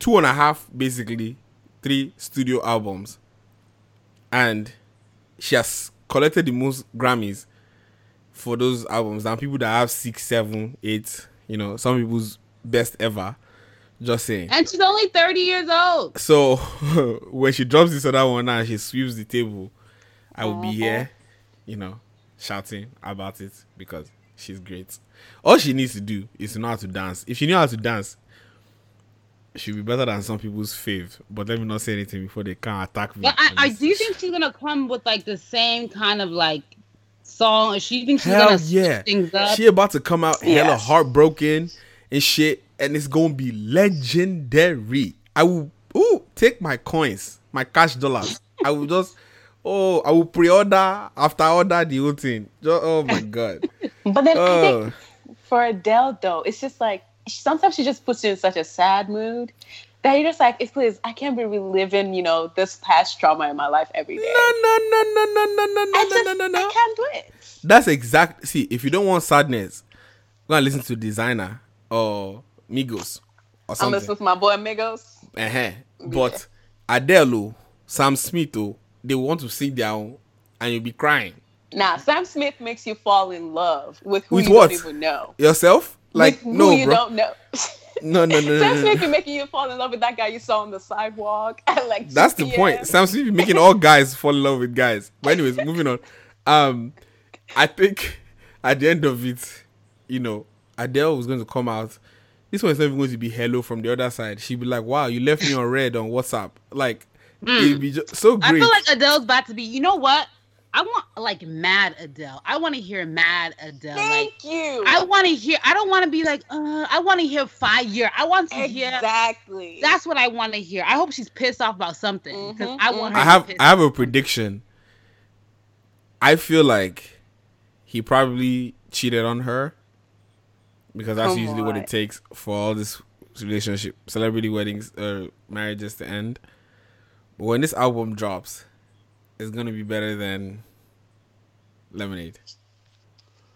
two and a half, basically, three studio albums. And she has collected the most Grammys for those albums than people that have six, seven, eight, you know, some people's best ever. Just saying. And she's only 30 years old. So when she drops this other one and she sweeps the table, I will be here, you know, shouting about it because she's great. All she needs to do is to know how to dance. If she knew how to dance, she'll be better than some people's fave. But let me not say anything before they can attack me. But I, I do think she's gonna come with like the same kind of like song? She thinks she's Hell gonna yeah. things up? She about to come out hella Yes. heartbroken and shit, and it's gonna be legendary. I will ooh take my coins, my cash dollars. I will just oh I will pre-order after order the whole thing. Just, oh my god. But then I Oh. think for Adele though, it's just like sometimes she just puts you in such a sad mood that you're just like, it's please, I can't be reliving, you know, this past trauma in my life every day. No, no, no, no, no, no, no, I just, no, no, no. I can't do it. That's exact. See, if you don't want sadness, go and listen to Desiigner or Migos or I'm listening to my boy Migos. Uh-huh. But Adele, oh, Sam Smith, oh, they want to sit down and you'll be crying. Nah, Sam Smith makes you fall in love with who With you what? don't even know. Yourself? Like, with no, who you bro. don't know. No, no, no, Sam Smith be making you fall in love with that guy you saw on the sidewalk at like That's the point. Sam Smith be making all guys fall in love with guys. But anyways, moving on. Um, I think at the end of it, you know, Adele was going to come out. This one is not even going to be hello from the other side. She'd be like, "Wow, you left me on red on WhatsApp." Like, it'd be just so Hmm. I feel like Adele's about to be. You know what? I want like mad Adele. I want to hear mad Adele. Thank like, you. I want to hear. I don't want to be like. Uh, I want to hear fire. I want to hear exactly. That's what I want to hear. I hope she's pissed off about something because I want her. I have be I have a prediction. I feel like he probably cheated on her because that's Come usually what it takes for all this relationship, celebrity weddings, or marriages to end. But when this album drops, it's gonna be better than Lemonade.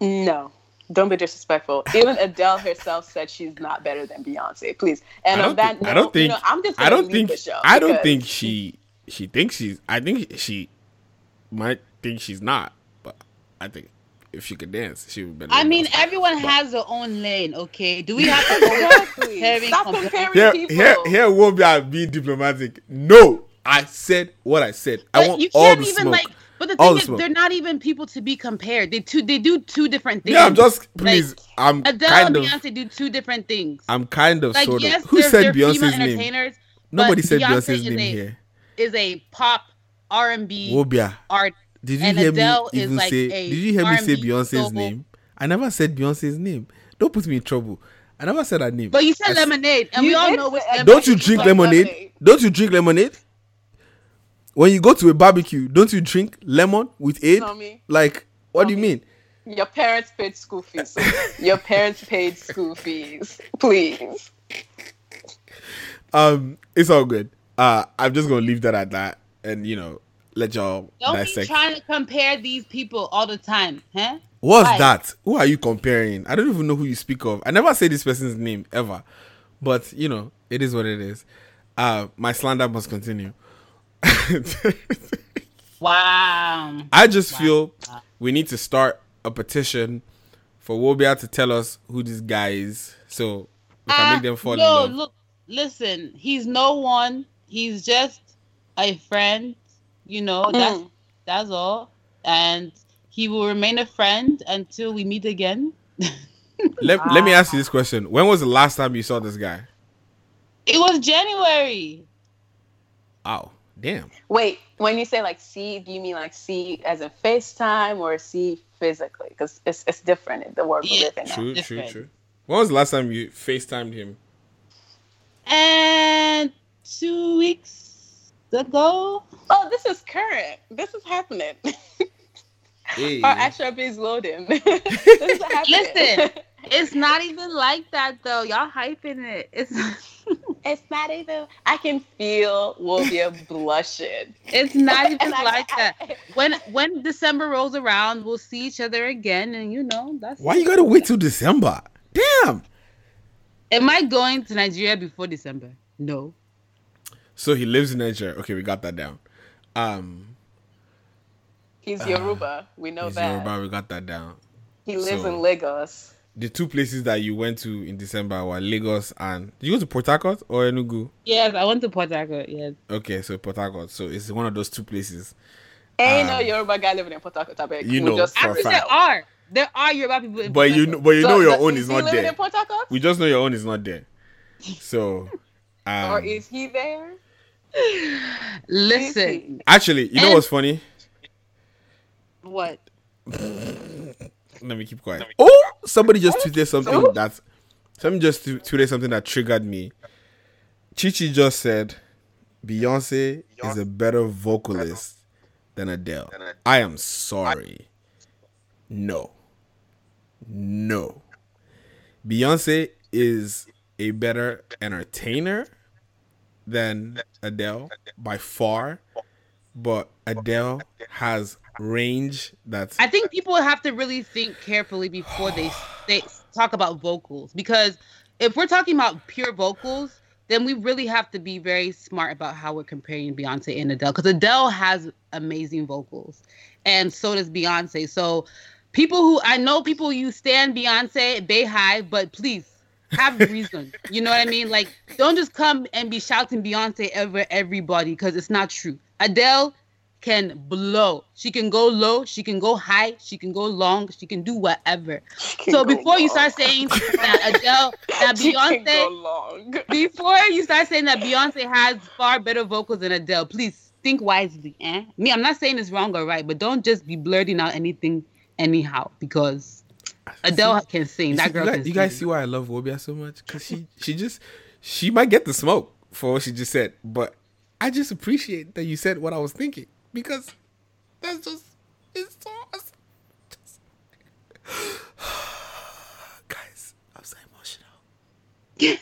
No, don't be disrespectful. Even Adele herself said she's not better than Beyonce. Please. And I on don't that think, note, I don't think you know, I'm just I gonna don't leave think the show. I don't think she she thinks she's I think she might think she's not, but I think if she could dance, she would be better. I mean, Beyonce. everyone has their own lane. Okay, do we have to go having Stop compar- comparing here, people. here, here won't be being diplomatic. No, I said what I said. I want you all can't the even smoke. like. But the thing the is, smoke. they're not even people to be compared. They two. They do two different things. Yeah, I'm just Like, please. I'm Adele kind and of. Beyonce do two different things. I'm kind of like sort yes, of. Who they're, said they're Beyonce's name? Nobody said Beyonce Beyonce's is name a, here. Is a pop R and B Wobia. art. Did you and hear Adele me even like say? Did you hear me say R&B Beyonce's soul. name? I never said Beyonce's name. Don't put me in trouble. I never said her name. But you said I s- lemonade, and we all know which. Don't you drink lemonade? lemonade. Don't you drink lemonade? When you go to a barbecue, don't you drink lemon with aid? Tommy. Like, what do you mean? Your parents paid school fees. Your parents paid school fees. Please. Um, it's all good. Uh, I'm just gonna leave that at that, and you know, let y'all Don't be trying to compare these people all the time, huh? What's Why? that? Who are you comparing? I don't even know who you speak of. I never say this person's name ever, but you know, it is what it is. Uh, my slander must continue. Wow. I just feel we need to start a petition for Wobia to tell us who this guy is, so we can Ah, make them fall no, in love. look, listen. He's no one. He's just a friend. You know, that's Mm. that's all. And he will remain a friend until we meet again. Let, let me ask you this question: When was the last time you saw this guy? It was January. Oh, damn. Wait, when you say like see, do you mean like see as in FaceTime or see physically? Because it's it's different in the world we live in. True, true, true. When was the last time you FaceTimed him? And two weeks ago. Oh, this is current. This is happening. Hey. Our Ashraf is loading. this is happening. Listen, it's not even like that though. Y'all hyping it. It's it's not even. I can feel Wobia blushing. It's not even And I- like that. When when December rolls around, we'll see each other again, and you know that's. Why you gotta wait till December? Damn. Am I going to Nigeria before December? No. So he lives in Nigeria. Okay, we got that down. Um, He's Yoruba. We know he's that. Yoruba, we got that down. He lives So- in Lagos. The two places that you went to in December were Lagos and did you go to Port Harcourt or Enugu? Yes, I went to Port Harcourt. Yes. Okay, so Port Harcourt. So it's one of those two places. Ain't Um, no Yoruba guy living in Port Harcourt. I beg. you know just for a fact. there are. There are Yoruba people. In But Port you know, but you So, know your own is is not there. in Port Harcourt? We just know your own is not there. So, um, or is he there? Listen. actually, you know And- what's funny? What? Let me keep quiet. Oh, somebody just oh, tweeted something oh. that somebody just tu- tweeted something that triggered me. Chichi just said Beyonce is a better vocalist than Adele. I am sorry. No. No. Beyonce is a better entertainer than Adele by far, but Adele has range that's I think people have to really think carefully before they they talk about vocals because if we're talking about pure vocals, then we really have to be very smart about how we're comparing Beyonce and Adele because Adele has amazing vocals, and so does Beyonce. So people who I know people you stand Beyonce, Beyhive, but please have reason. you know what I mean? Like don't just come and be shouting Beyonce over everybody because it's not true. Adele can blow. She can go low, she can go high, she can go long, she can do whatever. So before you start saying that Adele, that She can Beyonce, go long. before you start saying that Beyonce has far better vocals than Adele, please think wisely. Eh? Me, I'm not saying it's wrong or right, but don't just be blurting out anything anyhow because Adele can sing. You That see- girl you guys, can you sing. guys see why I love Wobia so much? Because she she just she might get the smoke for what she just said, but I just appreciate that you said what I was thinking because that's just it's so awesome. Just- guys, I'm so emotional.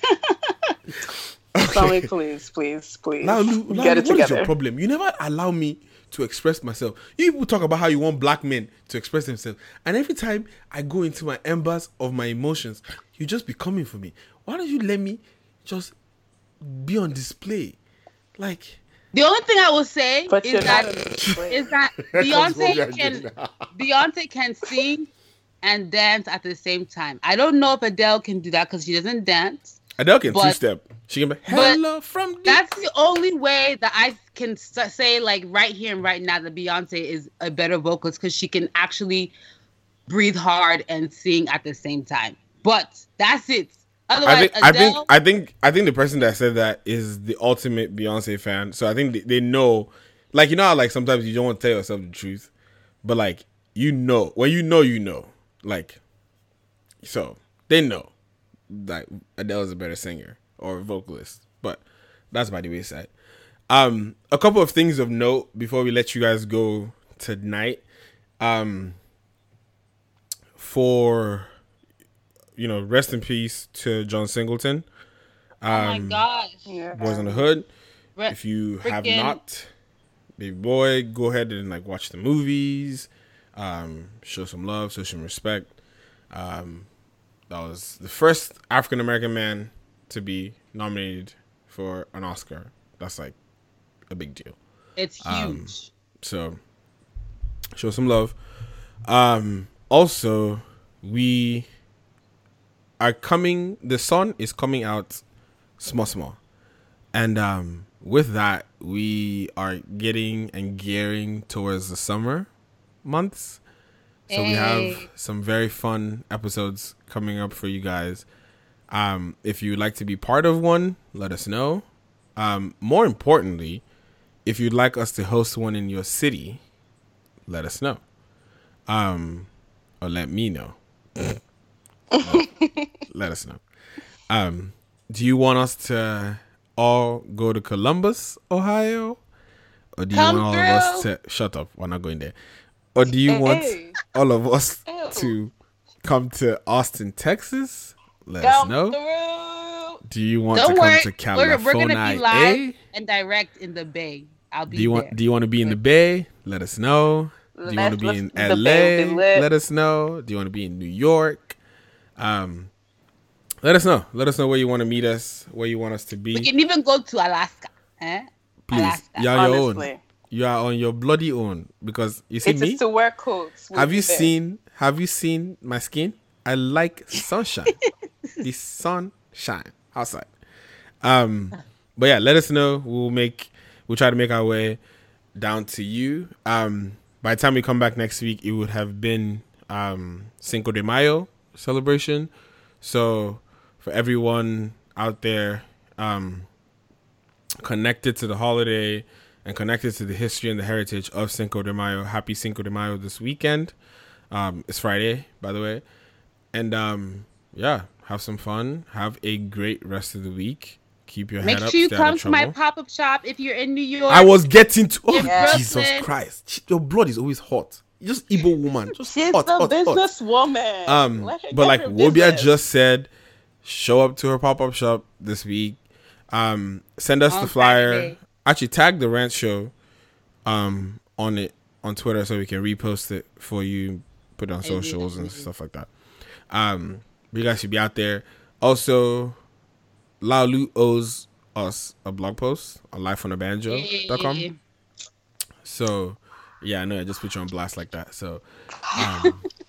Tommy, please, please, please. Now, Lou, now, Get it what is together. your problem? You never allow me to express myself. You people talk about how you want black men to express themselves, and every time I go into my embers of my emotions, you just be coming for me. Why don't you let me just be on display? Like The only thing I will say But is you're that not on display. is that Here comes Wobia Beyonce can. Beyonce can sing and dance at the same time. I don't know if Adele can do that because she doesn't dance. Adele can But- two step. She can be hello from. the-" that's the only way that I can say, like right here and right now, that Beyonce is a better vocalist because she can actually breathe hard and sing at the same time. But that's it. Otherwise, I think, I think I think I think the person that said that is the ultimate Beyonce fan. So I think they, they know, like you know, how, like sometimes you don't want to tell yourself the truth, but like you know when you know you know, like so they know that Adele is a better singer or vocalist. But that's by the wayside. Um, a couple of things of note before we let you guys go tonight. Um, for you know, rest in peace to John Singleton. oh my Um, gosh. Boys in the Hood. Re- if you have not, baby boy, go ahead and like watch the movies, um, show some love, show some respect. Um, that was the first African American man to be nominated for an Oscar. That's like a big deal. It's Um, huge. so show some love. Um, also, we are coming. The sun is coming out small, small, and um, with that, we are getting and gearing towards the summer months. So we have some very fun episodes coming up for you guys. Um, if you'd like to be part of one, let us know. Um, more importantly, if you'd like us to host one in your city, let us know. Um, or let me know. let us know. Um, do you want us to all go to Columbus, Ohio? Or do you Come want all of us to shut up? We're not going there. Or do you want Hey. all of us Ew. to come to Austin, Texas? Let us know. Do you want Don't to come worry. to we're, California? we're gonna be live eh? and direct in the Bay. I'll be Do you there. want Do you want to be in the Bay? Let us know. Do you want to be in let's- the Bay will LA? Let us know. Do you want to be in New York? Um, let us know. Let us know where you want to meet us. Where you want us to be. We can even go to Alaska. Eh? Please, Alaska. you're on your own. You are on your bloody own because you see It's me. just to wear coats. We'll have you there. seen? Have you seen my skin? I like sunshine. the sunshine outside. Um, but yeah, let us know. We'll make. We'll try to make our way down to you. Um, by the time we come back next week, it would have been um Cinco de Mayo celebration. So for everyone out there, um, connected to the holiday and connected to the history and the heritage of Cinco de Mayo. Happy Cinco de Mayo this weekend. Um, it's Friday, by the way. And um, yeah, have some fun. Have a great rest of the week. Keep your Make head up. sure you come to my pop up shop if you're in New York. I was getting to. Oh, in Jesus Christ. Your blood is always hot. You're just Igbo woman. Just She's hot, a hot, hot. businesswoman. Um, but like Wobia just said, show up to her pop up shop this week. Um, send us On the flyer. Saturday. Actually, tag the rant show, um, on it on Twitter so we can repost it for you, put it on socials and stuff like that. Um, you guys should be out there. Also, Laulu owes us a blog post life on lifeonabanjo.com. So, yeah, I know I just put you on blast like that. So, um,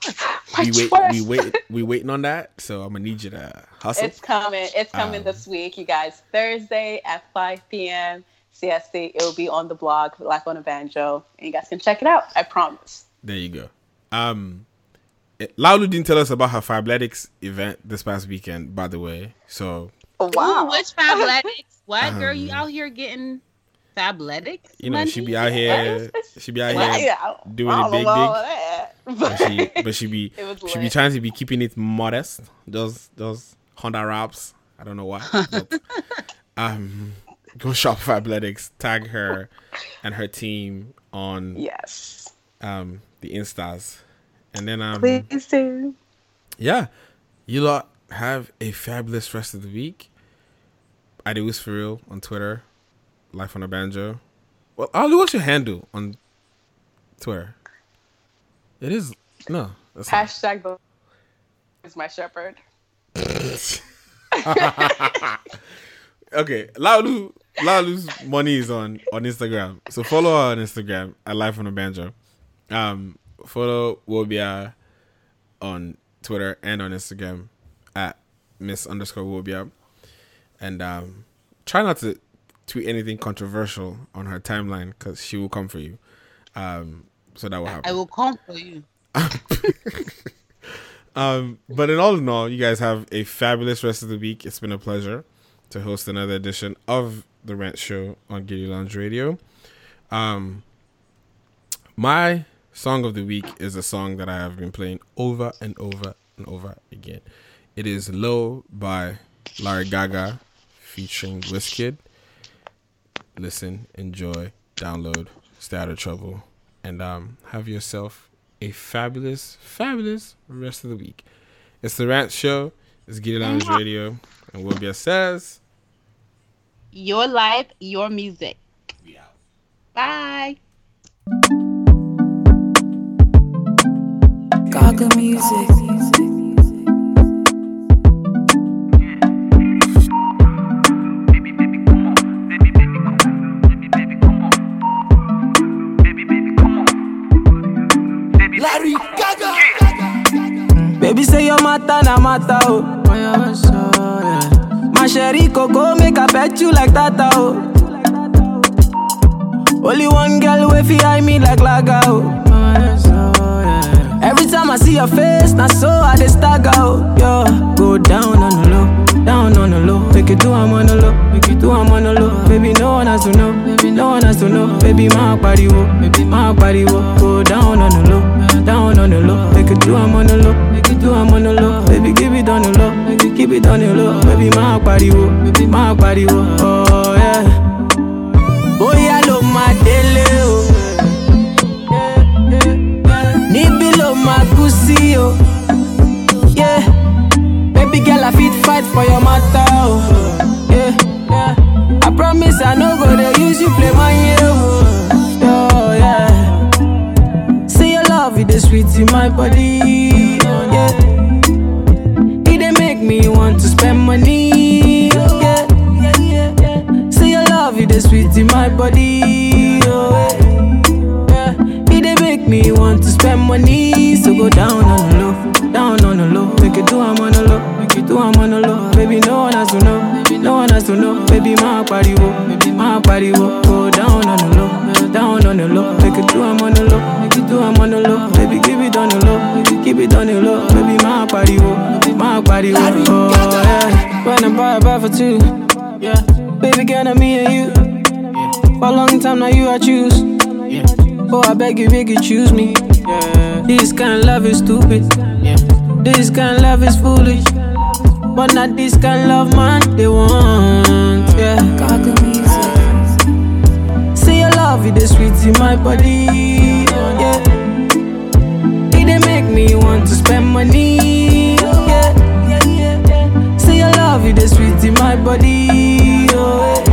we wait, we wait, we waiting on that. So I'm gonna need you to hustle. It's coming. It's coming Um, this week, you guys. Thursday at 5 p.m. CST. It will be on the blog, Life on a Banjo, and you guys can check it out. I promise. There you go. Um, it, Laulu didn't tell us about her Fabletics event this past weekend, by the way. So Wow. Ooh, which Fabletics? What girl? You Um, out here getting Fabletics? you know she money? be out here, she be out Well, here yeah, doing it big, big. all of that, But she, but she be, she be trying to be keeping it modest. Those, those Honda wraps. I don't know why. But, um, go shop Fabletics. Tag her and her team on yes, um, the instas, and then um, Please do. yeah, you lot have a fabulous rest of the week. I do this for real on Twitter, Life on a Banjo. Well, Ali, what's your handle on Twitter? It is no. That's. Hashtag the is my shepherd. okay, Laulu, Laulu's money is on on Instagram, so follow her on Instagram at Life on a Banjo. Um, follow Wobia on Twitter and on Instagram at Miss underscore Wobia, and um, try not to tweet anything controversial on her timeline because she will come for you. Um, so that will happen. I will come for you. Um, but in all in all, you guys have a fabulous rest of the week. It's been a pleasure to host another edition of the Rant Show on Giddy Lounge Radio. Um, my song of the week is a song that I have been playing over and over and over again. It is "Low" by Larry Gaga featuring Wizkid. Listen, enjoy, download, stay out of trouble, and um, have yourself a fabulous, fabulous rest of the week. It's the Rant Show. It's Get It Lounge Radio. And Will Be says, Your life, your music. Bye. Gaga music. Matter oh. My sherry coco make I pet you like that, oh. Only one girl way fi eye me like laga oh. Every time I see your face, na so I dey stagger oh. Yo, go down on the low, down on the low. Make it do I'm on the low, make it do I'm on the low. Baby no one has to know, baby no one has to know. Baby my body wo, baby my body wo. Go down on the low, down on the low. Make it do I'm on the low, do I'm on the low. Baby give it on the low, keep it on the low. Baby my body wo, baby my body wo. Oh yeah. Bóyá ló máa délé o. Níbí ló máa kú. Yeah. Baby girl, I fit fight for your matter o. Yeah. I promise I no go dey use you play my year. Oh, yeah. Say your love, it dey sweet in my body. Want to spend money. Yeah. Say your love, it dey sweet in my body. Oh, yeah. It make me want to spend money. So go down on the low, down on the low. Make it do I'm on the low, make it do I'm on the low. Baby, no one has to know, no one has to know. Baby, my body wo, baby, my body wo. Go down on the low, down on the low. Make it do I'm on the low, make it do I'm on the low. Baby, give it on the low, keep it on the low. Baby, my body wo, my body wo. Oh yeah, when I buy a buy for two. Yeah, baby, girl, I'm me and you. Yeah. For a long time now, you I choose. Yeah. Oh, I beg you, beg you, choose me. Yeah. This kind of love is stupid. Yeah. This kind of love is foolish. But not this kind of love, man, they want. Yeah. Love, it is sweet in my body. Yeah. It make me want to spend money. Yeah. Say your love, it is sweet in my body. Oh,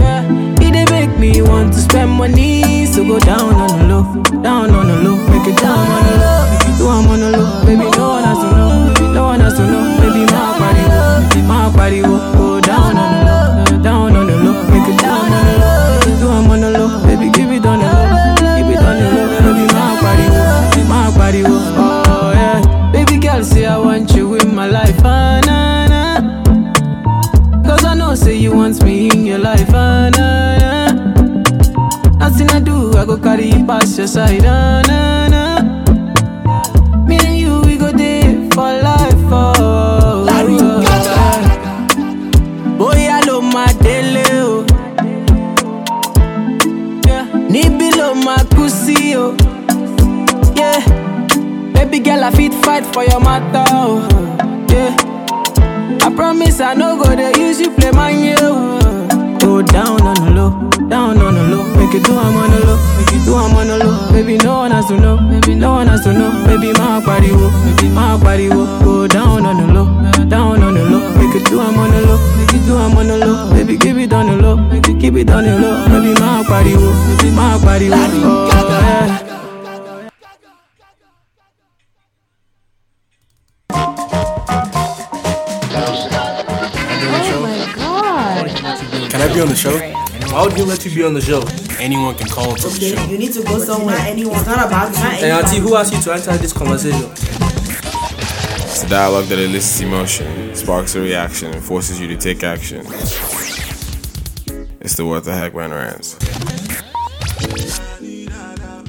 yeah. It make me want to spend money. So go down on the low, down on the low, make it down on the low, make it do I'm on the low. Baby, no one has to know, no one has to know. Baby, my body my body my life, ah, nah, nah. Cause I know, say you want me in your life, ah, nah, nah. Nothing I do, I go carry past your side, ah, nah, nah. Me and you, we go there for life, oh. Bóyá ló máa délé o. Yeah. Níbí ló máa kú sí o. Yeah. Baby girl, I fit fight for your matter, oh. Promise I no go dey use you play my oh. Go down on the low, down on the low. Make it do I'm on the low, make it do I'm on the low. Baby, no one has to know, baby, no one has to know. Baby, my body wo, baby, my body wo. Go down on the low, down on the low. Make it do I'm on the low, make it do I'm on the low. Baby, give it on the low, make it keep it on the low. Baby, my body wo, baby, my body wo. Oh yeah. Would he let you be on the show? Anyone can call into the show. You need to go somewhere. Anyone. It's not about. It's not Hey, Auntie, who asked you to enter this conversation? It's a dialogue that elicits emotion, sparks a reaction, and forces you to take action. It's the What the Heck Man Rants.